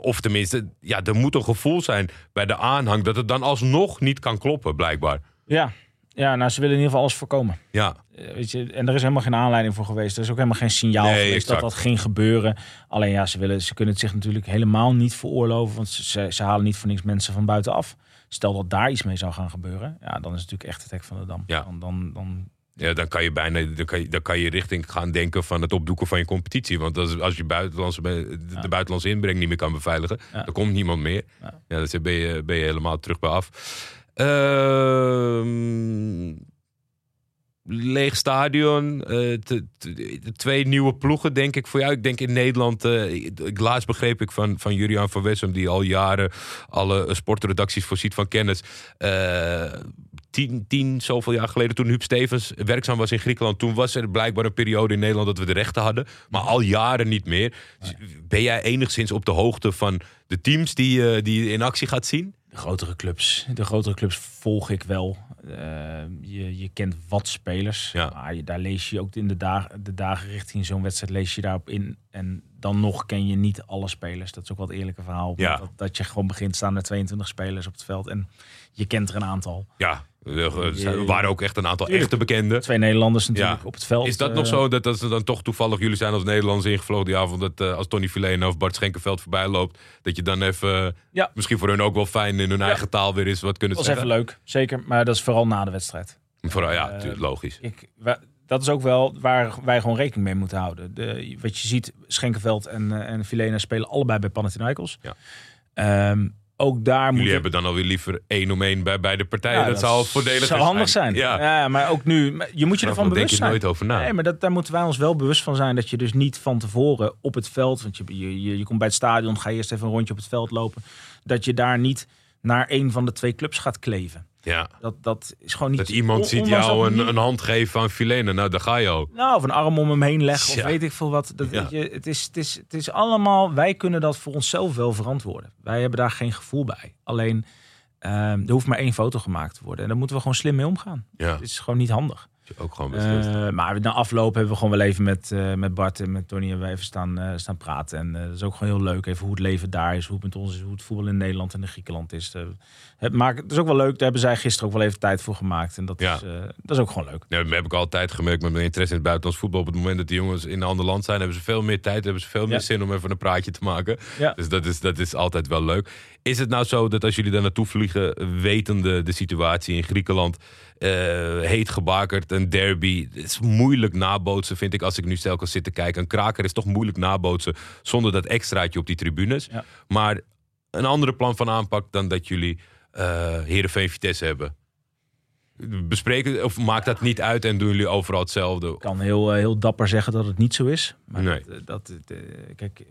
Of tenminste, ja, er moet een gevoel zijn bij de aanhang dat het dan alsnog niet kan kloppen, blijkbaar. Ja, ja nou, ze willen in ieder geval alles voorkomen. Ja, Eh, Weet je, en er is helemaal geen aanleiding voor geweest. Er is ook helemaal geen signaal Nee, geweest exact. dat dat ging gebeuren. Alleen ja, ze, willen, ze kunnen het zich natuurlijk helemaal niet veroorloven. Want ze, ze halen niet voor niks mensen van buitenaf. Stel dat daar iets mee zou gaan gebeuren. Ja, dan is het natuurlijk echt het hek van de dam. Ja. Dan, dan, dan, Ja, dan kan je bijna dan kan je, dan kan je richting gaan denken van het opdoeken van je competitie. Want als, als je buitenlandse, de, buitenlandse inbreng niet meer kan beveiligen, Ja. dan komt niemand meer. Ja. Ja. dan ben je, ben je helemaal terug bij af. Ehm, leeg stadion. eh, twee nieuwe ploegen, denk ik voor jou. Ik denk in Nederland. ik- laatst begreep ik van, van Juriaan van Wessem, die al jaren alle eh, sportredacties voorziet van kennis. Tien, tien, zoveel jaar geleden, toen Huub Stevens werkzaam was in Griekenland, toen was er blijkbaar een periode in Nederland dat we de rechten hadden. Maar al jaren niet meer. Dus Ben jij enigszins op de hoogte van de teams die, eh, die je in actie gaat zien? de grotere clubs. De grotere clubs volg ik wel. Eh, je, je kent wat spelers. Ja. Maar je, daar lees je ook in de dagen, de dagen richting zo'n wedstrijd lees je daarop in. En dan nog ken je niet alle spelers. Dat is ook wel het eerlijke verhaal. Ja. Dat, dat je gewoon begint staan met 22 spelers op het veld. En je kent er een aantal. Ja, er er waren ook echt een aantal echte bekenden. Twee Nederlanders natuurlijk Ja. op het veld. Is dat Eh, nog zo dat, dat ze dan toch toevallig jullie zijn als Nederlanders ingevlogen die avond dat eh, als Tony Filena of Bart Schenkenveld voorbij loopt, dat je dan even, eh, Ja. misschien voor hun ook wel fijn in hun eigen taal weer eens wat kunnen Dat was zeggen? even leuk. Zeker. Maar dat is vooral na de wedstrijd. Vooral, ja, Eh, logisch. Ik, dat is ook wel waar wij gewoon rekening mee moeten houden. De, wat je ziet, Schenkenveld en, eh, en Filena spelen allebei bij Panathinaikos. Ja. Ehm, ook daar Jullie het- hebben dan alweer liever één om één bij beide partijen. Ja, dat, zou voordelig zou handig zijn. Ja, Ja. maar ook nu, je moet je Daar ervan denk bewust je zijn. nooit over na. Nee, maar dat, daar moeten wij ons wel bewust van zijn dat je dus niet van tevoren op het veld, want je, je, je, je komt bij het stadion, ga je eerst even een rondje op het veld lopen, dat je daar niet naar een van de twee clubs gaat kleven. ja. Dat, dat is gewoon niet. Dat iemand ziet jou een, niet- een hand geven aan Filene. Nou, daar ga je al. Nou, of een arm om hem heen leggen, Ja. of weet ik veel wat. Dat, Ja. weet je, het, is, het, is, het is allemaal, wij kunnen dat voor onszelf wel verantwoorden. Wij hebben daar geen gevoel bij. Alleen, ehm, er hoeft maar één foto gemaakt te worden. En daar moeten we gewoon slim mee omgaan. Ja, Het is gewoon niet handig. Je ook gewoon. Eh, maar na afloop hebben we gewoon wel even met, eh, met Bart en met Tony hebben we even staan, eh, staan praten. En dat is ook gewoon heel leuk. Even hoe het leven daar is, hoe het met ons is, hoe het voetbal in Nederland en in Griekenland is. Het, maakt, het is ook wel leuk. Daar hebben zij gisteren ook wel even tijd voor gemaakt. En dat, Ja. is, dat is ook gewoon leuk. Ja, dat heb ik altijd gemerkt met mijn interesse in het buitenlands voetbal. Op het moment dat die jongens in een ander land zijn, hebben ze veel meer tijd, hebben ze veel meer Ja. zin om even een praatje te maken. Ja. Dus dat is, dat is altijd wel leuk. Is het nou zo dat als jullie daar naartoe vliegen, wetende de situatie in Griekenland, eh, heet gebakerd, een derby, het is moeilijk nabootsen, vind ik, als ik nu telkens zit te kijken. Een kraker is toch moeilijk nabootsen zonder dat extraatje op die tribunes. Ja. Maar een andere plan van aanpak dan dat jullie eh Heerenveen Vitesse hebben. Bespreken, of maakt dat niet uit en doen jullie overal hetzelfde? Ik kan heel, eh, heel dapper zeggen dat het niet zo is. Maar Nee. dat, dat, kijk,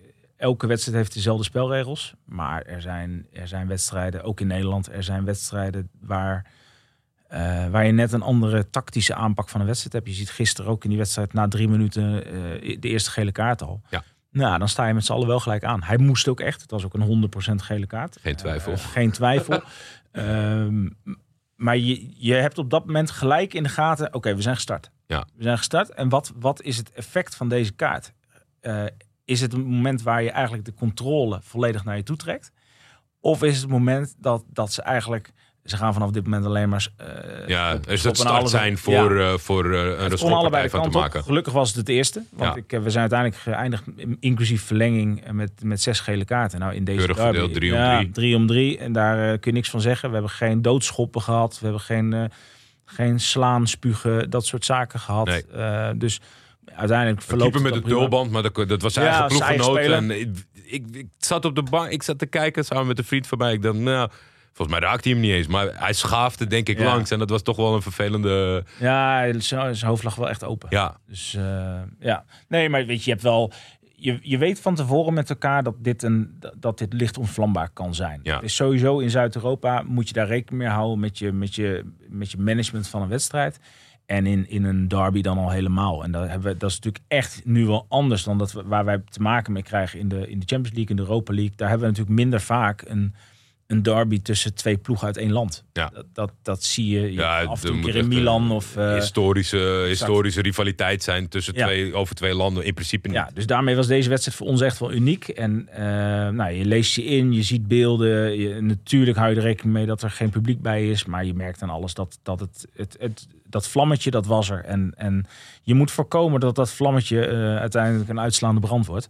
elke wedstrijd heeft dezelfde spelregels. Maar er zijn, er zijn wedstrijden, ook in Nederland, er zijn wedstrijden waar, eh, waar je net een andere tactische aanpak van een wedstrijd hebt. Je ziet gisteren ook in die wedstrijd na drie minuten eh, de eerste gele kaart al. Ja. Nou, dan sta je met z'n allen wel gelijk aan. Hij moest ook echt. Het was ook een 100% gele kaart. Geen twijfel. Eh, geen twijfel. Ehm, maar je, je hebt op dat moment gelijk in de gaten. Oké, we zijn gestart. Ja. We zijn gestart. En wat, wat is het effect van deze kaart? Is het een moment waar je eigenlijk de controle volledig naar je toe trekt? Of is het het moment dat, dat ze eigenlijk... Ze gaan vanaf dit moment alleen maar... eh, Ja, is het en start zijn Ja. voor, eh, voor eh, een de van te op. maken. Gelukkig was het het eerste. Want Ja. ik, we zijn uiteindelijk geëindigd inclusief verlenging met, met zes gele kaarten. Nou, in deze Keurig derby, verdeeld, drie om ja, drie. drie om drie. En daar kun je niks van zeggen. We hebben geen doodschoppen gehad. We hebben geen, geen slaan, spugen, dat soort zaken gehad. Nee. Eh, dus uiteindelijk verloopt met het de tulband, maar dat, dat was zijn Ja, eigen ploeggenoot. En ik, ik, ik zat op de bank, ik zat te kijken samen met een vriend van mij. Ik dacht, nou, volgens mij raakte hij hem niet eens. Maar hij schaafde denk ik Ja. langs. En dat was toch wel een vervelende... Ja, zijn hoofd lag wel echt open. Ja, Dus eh, ja, nee, maar weet je, je hebt wel. Je, je weet van tevoren met elkaar dat dit, een, dat dit licht onvlambaar kan zijn. Ja. Is sowieso in Zuid-Europa moet je daar rekening mee houden met je, met je, met je management van een wedstrijd. En in, in een derby dan al helemaal. En dat, hebben we, dat is natuurlijk echt nu wel anders dan dat we, waar wij te maken mee krijgen in de, in de Champions League, in de Europa League. Daar hebben we natuurlijk minder vaak een, een derby tussen twee ploegen uit één land. Ja. Dat, dat, dat zie je, Ja, af en toe er keer in Milan of... eh, historische, historische rivaliteit zijn tussen Ja. twee, over twee landen. In principe niet. Ja, dus daarmee was deze wedstrijd voor ons echt wel uniek. En eh, nou, je leest je in, je ziet beelden. Je, natuurlijk hou je er rekening mee dat er geen publiek bij is. Maar je merkt aan alles dat, dat het, het, het, dat vlammetje, dat was er. En, en je moet voorkomen dat dat vlammetje eh, uiteindelijk een uitslaande brand wordt.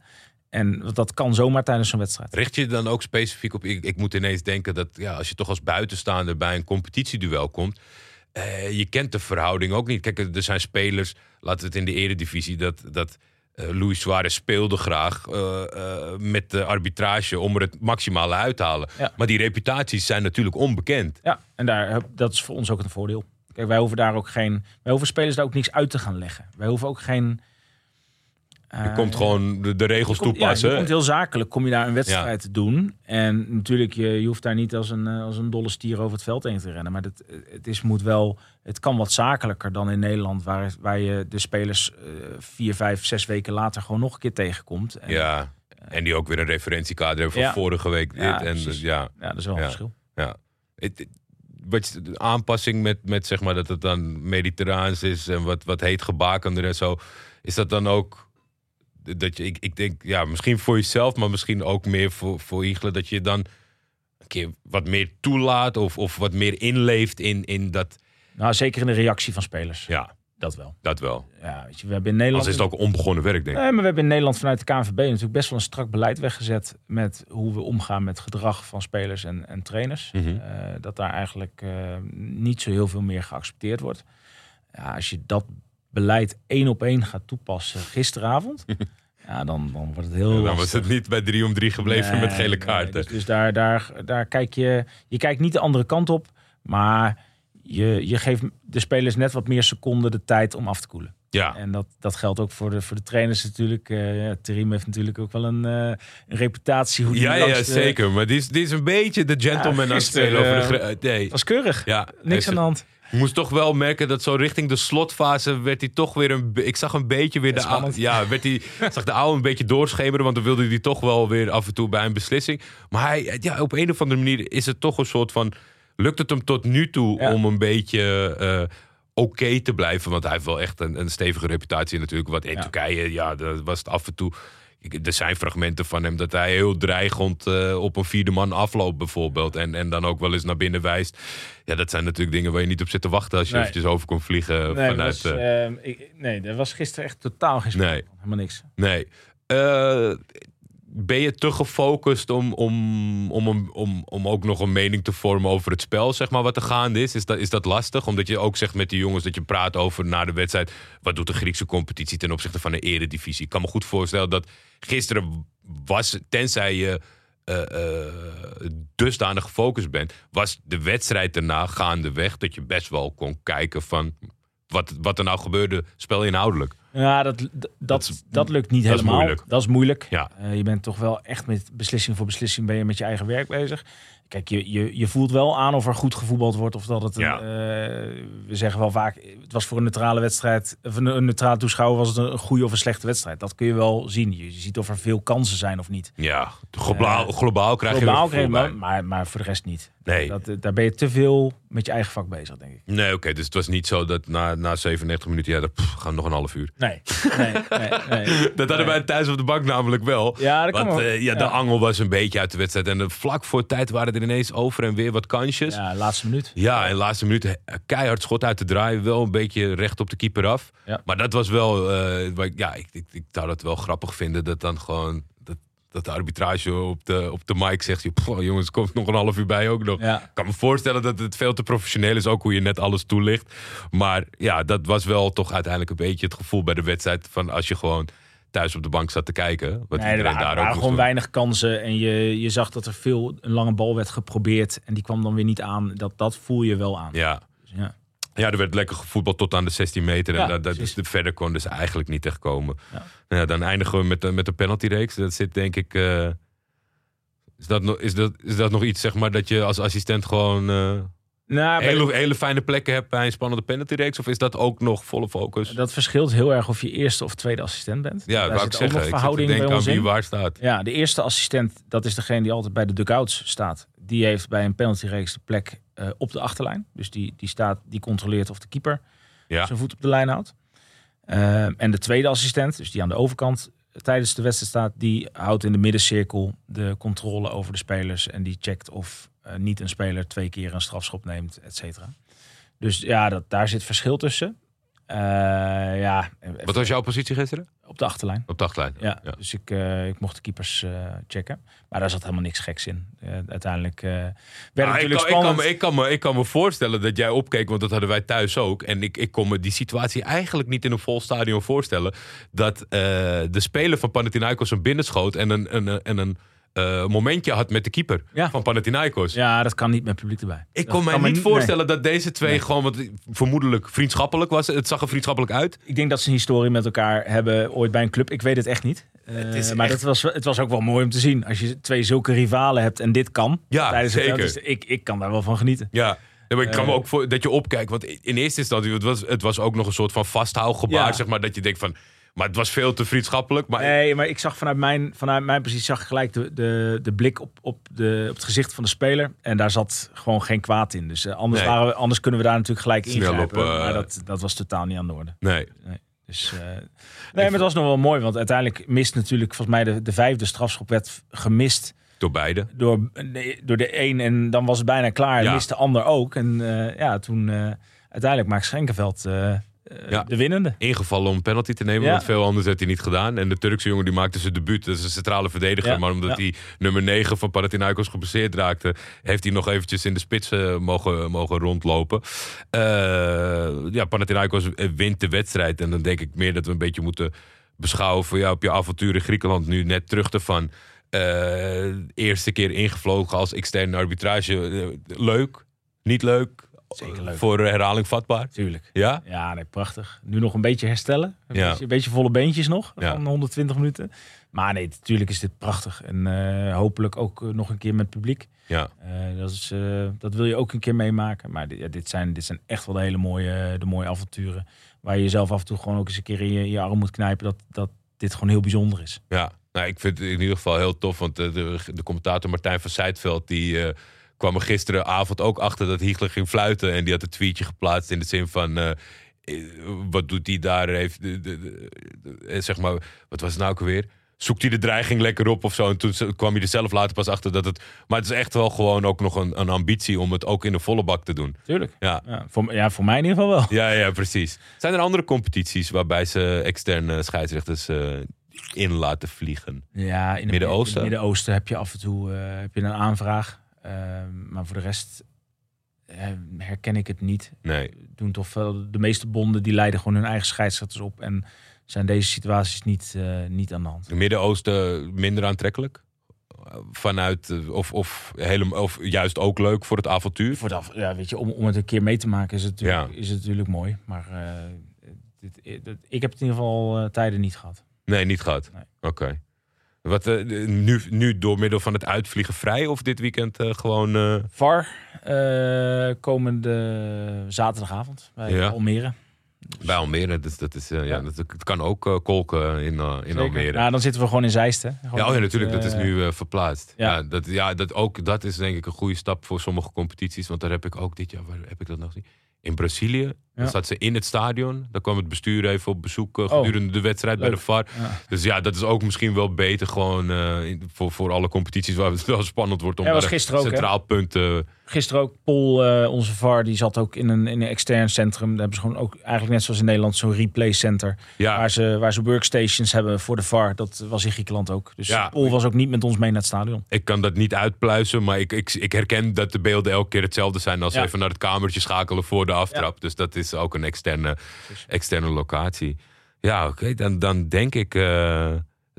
En dat kan zomaar tijdens zo'n wedstrijd. Richt je dan ook specifiek op... Ik, ik moet ineens denken dat ja, als je toch als buitenstaander bij een competitieduel komt... eh, je kent de verhouding ook niet. Kijk, er zijn spelers, laten we het in de eredivisie... dat, dat eh, Luis Suarez speelde graag eh, met de arbitrage om er het maximale uit te halen. Ja. Maar die reputaties zijn natuurlijk onbekend. Ja, en daar, dat is voor ons ook een voordeel. Kijk, wij hoeven daar ook geen. Wij hoeven spelers daar ook niks uit te gaan leggen. Wij hoeven ook geen. Je eh, komt gewoon de, de regels Je komt- toepassen. Ja, je komt heel zakelijk, kom je daar een wedstrijd te doen. En natuurlijk, je, je hoeft daar niet als een, eh, als een dolle stier over het veld heen te rennen. Maar het, het, is, moet wel, het kan wat zakelijker dan in Nederland, waar, waar je de spelers eh, vier, vijf, zes weken later gewoon nog een keer tegenkomt. En, Ja, en die ook weer een referentiekader hebben van Ja. vorige week. Dit. Ja, en precies. ja, ja, dat is wel een verschil. Ja. Het, het- wat, de aanpassing met, met zeg maar dat het dan mediterraans is en wat, wat heet gebakender en zo. Is dat dan ook dat je, ik, ik denk, ja, misschien voor jezelf, maar misschien ook meer voor, voor Igelen, dat je dan een keer wat meer toelaat of, of wat meer inleeft in, in dat. Nou, zeker in de reactie van spelers. Ja, Dat wel. dat wel. Ja, weet je, we hebben in Nederland. Anders is het ook onbegonnen werk, denk ik. Nee, maar we hebben in Nederland vanuit de KNVB natuurlijk best wel een strak beleid weggezet met hoe we omgaan met gedrag van spelers en, en trainers. Mhm. Eh, dat daar eigenlijk eh, niet zo heel veel meer geaccepteerd wordt. Ja, als je dat beleid één op één gaat toepassen gisteravond, Ja, dan, dan wordt het heel Dan lastig. was het niet bij 3 om 3 gebleven Nee, met gele nee, kaarten. dus dus daar, daar, daar kijk je... Je kijkt niet de andere kant op, maar je, je geeft de spelers net wat meer seconden de tijd om af te koelen. ja. En dat, dat geldt ook voor de, voor de trainers natuurlijk. Ja, Terim heeft natuurlijk ook wel een, eh, een reputatie. Hoe die Ja, ja, langs zeker. Maar die is, die is een beetje de gentleman aan het spelen over de eh, Nee. Dat was keurig. Ja, Niks aan de hand. Moest toch wel merken dat zo richting de slotfase werd hij toch weer een. Ik zag een beetje weer de. spannend. ou- Ja, werd hij, zag de oude een beetje doorschemeren, want dan wilde hij toch wel weer af en toe bij een beslissing. Maar hij, ja, op een of andere manier is het toch een soort van. Lukt het hem tot nu toe Ja. om een beetje. eh, Oké te blijven, want hij heeft wel echt een, een stevige reputatie natuurlijk. Wat in Ja. Turkije, ja, dat was het af en toe. Ik- Er zijn fragmenten van hem dat hij heel dreigend eh, op een vierde man afloopt, bijvoorbeeld. En, en dan ook wel eens naar binnen wijst. Ja, dat zijn natuurlijk dingen waar je niet op zit te wachten als je Nee. eventjes over kon vliegen Nee, vanuit. dat was, eh, eh, ik- nee, er was gisteren echt totaal geen sprake Nee. Helemaal niks. nee. Eh, ben je te gefocust om, om, om, om, om, ook nog een mening te vormen over het spel, zeg maar, wat er gaande is? Is dat, is dat lastig? Omdat je ook zegt met die jongens dat je praat over na de wedstrijd. Wat doet de Griekse competitie ten opzichte van de eredivisie? Ik kan me goed voorstellen dat gisteren was, tenzij je eh, eh, dusdanig gefocust bent, was de wedstrijd daarna gaandeweg dat je best wel kon kijken van wat, wat er nou gebeurde, spelinhoudelijk. Ja, dat, dat, dat, lukt niet dat is helemaal. moeilijk. Dat is moeilijk. Ja. Eh, je bent toch wel echt met beslissing voor beslissing ben je met je eigen werk bezig. Kijk, je, je, je voelt wel aan of er goed gevoetbald wordt of dat het een, Ja. eh, we zeggen wel vaak, het was voor een neutrale wedstrijd, of een, een neutrale toeschouwer was het een goede of een slechte wedstrijd. Dat kun je wel zien. Je ziet of er veel kansen zijn of niet. Ja, globaal, globaal krijg je Globaal bij. maar, maar voor de rest niet. Nee. Dat, eh, daar ben je te veel met je eigen vak bezig, denk ik. Nee, oké. dus het was niet zo dat na, na 97 minuten, ja, dat pff, gaan nog een half uur. Nee, nee, nee. nee. Dat hadden wij thuis op de bank namelijk wel. Ja, dat Want eh, ja, de Ja. angel was een beetje uit de wedstrijd. En eh, vlak voor tijd waren er ineens over en weer wat kansjes. Ja, Ja, laatste minuut. in de laatste minuut keihard schot uit de draai. Wel een beetje recht op de keeper af. Ja. Maar dat was wel... ja, ik, ik, ik zou dat wel grappig vinden. Dat dan gewoon... Dat, de arbitrage op de, op de mic zegt... pff, jongens, komt nog een half uur bij ook nog. Ja. Ik kan me voorstellen dat het veel te professioneel is. Ook hoe je net alles toelicht. Maar ja, dat was wel toch uiteindelijk een beetje het gevoel bij de wedstrijd. Van als je gewoon thuis op de bank zat te kijken. Wat Nee, er iedereen daar er ook waren gewoon doen. weinig kansen. En je, je zag dat er veel een lange bal werd geprobeerd. En die kwam dan weer niet aan. Dat, dat voel je wel aan. Ja. Dus ja. er werd lekker gevoetbald tot aan de 16 meter. En Ja, dat, dat is, verder kon dus eigenlijk niet echt komen. Ja. Nou ja, dan eindigen we met, de- met de penaltyreeks. Dat zit denk ik... eh, is, dat nog, is, dat, is dat nog iets, zeg maar, dat je als assistent gewoon... eh, Nou, hele, de- hele fijne plekken hebt bij een spannende penaltyreeks? Of is dat ook nog volle focus? dat verschilt heel erg of je eerste of tweede assistent bent. ja, Daar wou ik zeggen. Ik verhouding denken bij aan wie in. waar staat. Ja, de eerste assistent, dat is degene die altijd bij de dugouts staat. Die heeft bij een penaltyreeks de plek eh, op de achterlijn. Dus die, die, staat, die controleert of de keeper Ja. zijn voet op de lijn houdt. Eh, en de tweede assistent, dus die aan de overkant tijdens de wedstrijd staat, die houdt in de middencirkel de controle over de spelers. En die checkt of eh, niet een speler twee keer een strafschop neemt, et cetera. Dus ja, dat, daar zit verschil tussen. Eh, ja, Wat was jouw positie gisteren? op de achterlijn. Op de achterlijn. Ja, Ja. dus ik, eh, ik mocht de keepers eh, checken. Maar daar zat helemaal niks geks in. Uiteindelijk werd het Ah, ik, natuurlijk kan, ik, kan spannend. me, ik, kan me, ik kan me voorstellen dat jij opkeek, want dat hadden wij thuis ook. En ik, ik kon me die situatie eigenlijk niet in een vol stadion voorstellen. Dat de speler van Panathinaikos een binnenschoot en een, een, en een eh, momentje had met de keeper Ja. van Panathinaikos. Ja, dat kan niet met publiek erbij. Ik Dat kon mij kan me niet nee. voorstellen dat deze twee Nee. gewoon, wat vermoedelijk vriendschappelijk was. Het zag er vriendschappelijk uit. Ik denk dat ze een historie met elkaar hebben ooit bij een club. Ik weet het echt niet. Eh, is maar echt- dat was, het was ook wel mooi om te zien. Als je twee zulke rivalen hebt en dit kan. Ja, tijdens het- zeker. dus ik, ik kan daar wel van genieten. Ja. Ja, maar ik kan me Eh. ook voor dat je opkijkt. Want in eerste instantie, het was, het was ook nog een soort van vasthoudgebaar. Ja. Zeg maar, dat je denkt van, maar het was veel te vriendschappelijk. Maar Nee, maar ik zag vanuit mijn, vanuit mijn positie zag ik gelijk de, de, de blik op, op, de, op het gezicht van de speler. En daar zat gewoon geen kwaad in. Dus eh, anders, Nee. waren we, anders kunnen we daar natuurlijk gelijk op, eh, maar dat, dat was totaal niet aan de orde. nee. Dus, eh, nee, maar het was nog wel mooi. Want uiteindelijk mist natuurlijk volgens mij de, de vijfde strafschop werd gemist Door beide. door, nee, door de een. En dan was het bijna klaar. En Ja. mist de ander ook. En ja, toen uiteindelijk maakt Schenkenveld Ja. de winnende. Ingevallen om een penalty te nemen, Ja. want veel anders had hij niet gedaan. En de Turkse jongen die maakte zijn debuut. Dat is een centrale verdediger. Ja. Maar omdat hij nummer 9 van Panathinaikos geblesseerd raakte... heeft hij nog eventjes in de spits eh, mogen, mogen rondlopen. Eh, ja, Panathinaikos wint de wedstrijd. En dan denk ik meer dat we een beetje moeten beschouwen voor jou op je avontuur in Griekenland nu net terug ervan. eh eerste keer ingevlogen als externe arbitrage. leuk, niet leuk, Zeker leuk. voor herhaling vatbaar. Tuurlijk. Ja? Ja, nee, prachtig. Nu nog een beetje herstellen. Een, Ja. beetje, een beetje volle beentjes nog Ja. van 120 minuten. Maar nee, natuurlijk is dit prachtig. En eh, hopelijk ook eh, nog een keer met publiek. Ja. Eh, dat, is, eh, dat wil je ook een keer meemaken. Maar dit, zijn, dit zijn echt wel de hele mooie, de mooie avonturen. Waar je jezelf af en toe gewoon ook eens een keer in je, in je arm moet knijpen. Dat, dat dit gewoon heel bijzonder is. Ja, nou, ik vind het in ieder geval heel tof. Want eh, de, de commentator Martijn van Zijtveld... die eh, kwam er gisteravond ook achter dat Hiegler ging fluiten. En die had een tweetje geplaatst in de zin van... eh, eh, wat doet hij daar? Heeft, de, de, de- de- eh, zeg maar, wat was het nou ook alweer? Zoekt hij de dreiging lekker op of zo? En toen kwam hij er zelf later pas achter dat het... Maar het is echt wel gewoon ook nog een, een ambitie... om het ook in de volle bak te doen. Tuurlijk. Ja. Ja, voor, ja, voor mij in ieder geval wel. Ja, ja, precies. Zijn er andere competities waarbij ze externe scheidsrechters in laten vliegen? Ja, in het Midden-Oosten? in het Midden-Oosten heb je af en toe heb je een aanvraag. Ehm, maar voor de rest herken ik het niet. Nee. Doen toch wel, de meeste bonden die leiden gewoon hun eigen scheidsrechters op. En zijn deze situaties niet, eh, niet aan de hand. Het Midden-Oosten minder aantrekkelijk? Vanuit, eh, of, of, helemaal, of juist ook leuk voor het avontuur? Voor dat, ja, weet je, om, om het een keer mee te maken is het natuurlijk, Ja. is het natuurlijk mooi. Maar eh, dit, dit- ik heb het in ieder geval tijden niet gehad. Nee, niet gehad. Nee. Oké. Wat, eh, nu, nu door middel van het uitvliegen vrij of dit weekend eh, gewoon... eh, VAR komende zaterdagavond bij Ja. Almere. bij Almere, dat, dat, is, ja. Ja. dat, het kan ook kolken in, in Zeker. Almere. Nou, dan zitten we gewoon in Zeist, hè? Gewoon Ja, oh ja, natuurlijk. Dat is nu verplaatst. Ja. ja. dat, ja dat, ook, dat is denk ik een goede stap voor sommige competities. Want daar heb ik ook dit jaar, waar heb ik dat nog gezien? In Brazilië. Dan zat ze in het stadion. Daar kwam het bestuur even op bezoek eh, Oh, gedurende de wedstrijd bij de. VAR. Ja. Dus ja, dat is ook misschien wel beter gewoon eh, voor, voor alle competities waar het wel spannend wordt om Ja, was een gisteren ook, centraal punt. Gisteren ook, Paul, eh, onze VAR, die zat ook in een, in een extern centrum. Daar hebben ze gewoon ook eigenlijk net zoals in Nederland zo'n replay center. Ja, Waar, ze, waar ze workstations hebben voor de VAR. Dat was in Griekenland ook. Dus Ja. Paul was ook niet met ons mee naar het stadion. ik kan dat niet uitpluizen, maar ik, ik, ik herken dat de beelden elke keer hetzelfde zijn als Ja. even naar het kamertje schakelen voor de aftrap. Dus dat is ook een externe, externe locatie. Ja, oké, dan, dan denk ik eh,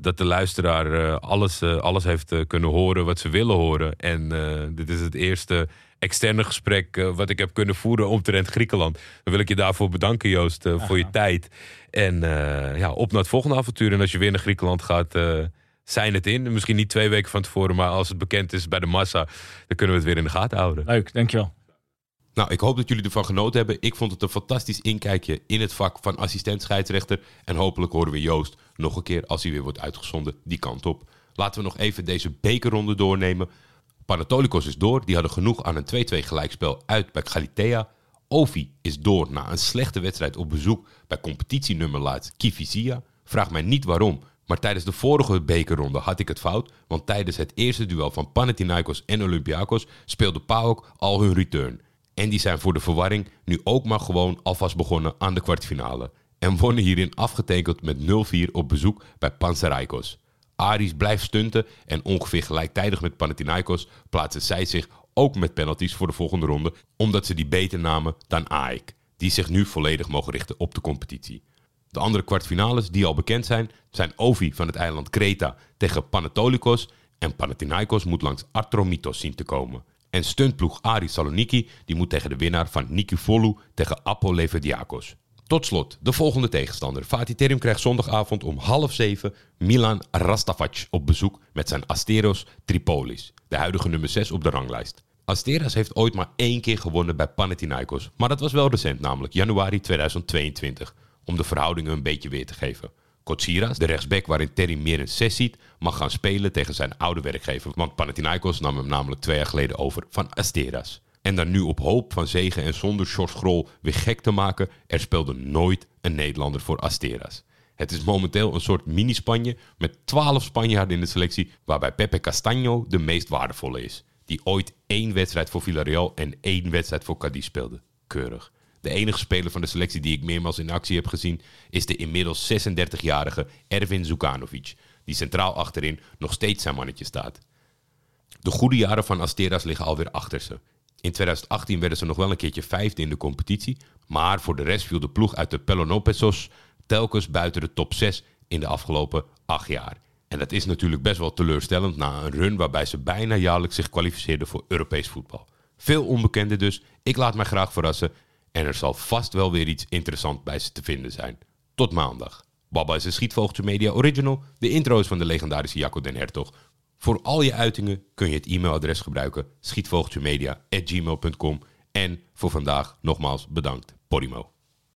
dat de luisteraar eh, alles, eh, alles heeft eh, kunnen horen wat ze willen horen. En eh, dit is het eerste externe gesprek wat ik heb kunnen voeren omtrent Griekenland. Dan wil ik je daarvoor bedanken, Joost, eh, voor je tijd. En eh, ja, op naar het volgende avontuur. En als je weer naar Griekenland gaat, eh, zijn het in. Misschien niet twee weken van tevoren, maar als het bekend is bij de massa, dan kunnen we het weer in de gaten houden. Leuk, dankjewel. Nou, ik hoop dat jullie ervan genoten hebben. Ik vond het een fantastisch inkijkje in het vak van assistent scheidsrechter. En hopelijk horen we Joost nog een keer als hij weer wordt uitgezonden die kant op. Laten we nog even deze bekerronde doornemen. Panatolikos is door. Die hadden genoeg aan een 2-2 gelijkspel uit bij Galitea. Ovi is door na een slechte wedstrijd op bezoek bij competitienummer laatst Kifisia. Vraag mij niet waarom, maar tijdens de vorige bekerronde had ik het fout. Want tijdens het eerste duel van Panathinaikos en Olympiakos speelde PAOK al hun return. En die zijn voor de verwarring nu ook maar gewoon alvast begonnen aan de kwartfinale. En wonnen hierin afgetekend met 0-4 op bezoek bij Panzeraikos. Aris blijft stunten en ongeveer gelijktijdig met Panathinaikos plaatsen zij zich ook met penalties voor de volgende ronde, omdat ze die beter namen dan AEK, die zich nu volledig mogen richten op de competitie. De andere kwartfinales die al bekend zijn, zijn Ovi van het eiland Kreta tegen Panatolikos en Panathinaikos moet langs Artromitos zien te komen. En stuntploeg Aris Saloniki die moet tegen de winnaar van Nikifolou tegen Apo Levediakos. Tot slot, de volgende tegenstander. Fatih Terim krijgt zondagavond om half zeven Milan Rastavac op bezoek met zijn Asteros Tripolis, de huidige nummer 6 op de ranglijst. Asteras heeft ooit maar één keer gewonnen bij Panathinaikos, maar dat was wel recent, namelijk januari 2022, om de verhoudingen een beetje weer te geven. Kotsiras, de rechtsback waarin Terry meer een 6 ziet, mag gaan spelen tegen zijn oude werkgever, want Panathinaikos nam hem namelijk twee jaar geleden over van Asteras. En dan nu op hoop van zegen en zonder Sjors Grol weer gek te maken, er speelde nooit een Nederlander voor Asteras. Het is momenteel een soort mini-Spanje met 12 Spanjaarden in de selectie, waarbij Pepe Castaño de meest waardevolle is. Die ooit één wedstrijd voor Villarreal en één wedstrijd voor Cadiz speelde. Keurig. De enige speler van de selectie die ik meermaals in actie heb gezien is de inmiddels 36-jarige Ervin Zukanovic, die centraal achterin nog steeds zijn mannetje staat. De goede jaren van Asteras liggen alweer achter ze. In 2018 werden ze nog wel een keertje vijfde in de competitie, maar voor de rest viel de ploeg uit de Pelonopesos telkens buiten de top 6 in de afgelopen acht jaar. En dat is natuurlijk best wel teleurstellend na een run waarbij ze bijna jaarlijks zich kwalificeerden voor Europees voetbal. Veel onbekenden dus. Ik laat mij graag verrassen. En er zal vast wel weer iets interessants bij ze te vinden zijn. Tot maandag. Baba is een Schietvogeltje Media Original. De intro is van de legendarische Jacco den Hertog. Voor al je uitingen kun je het e-mailadres gebruiken: schietvogeltjemedia.gmail.com. En voor vandaag nogmaals bedankt, Podimo.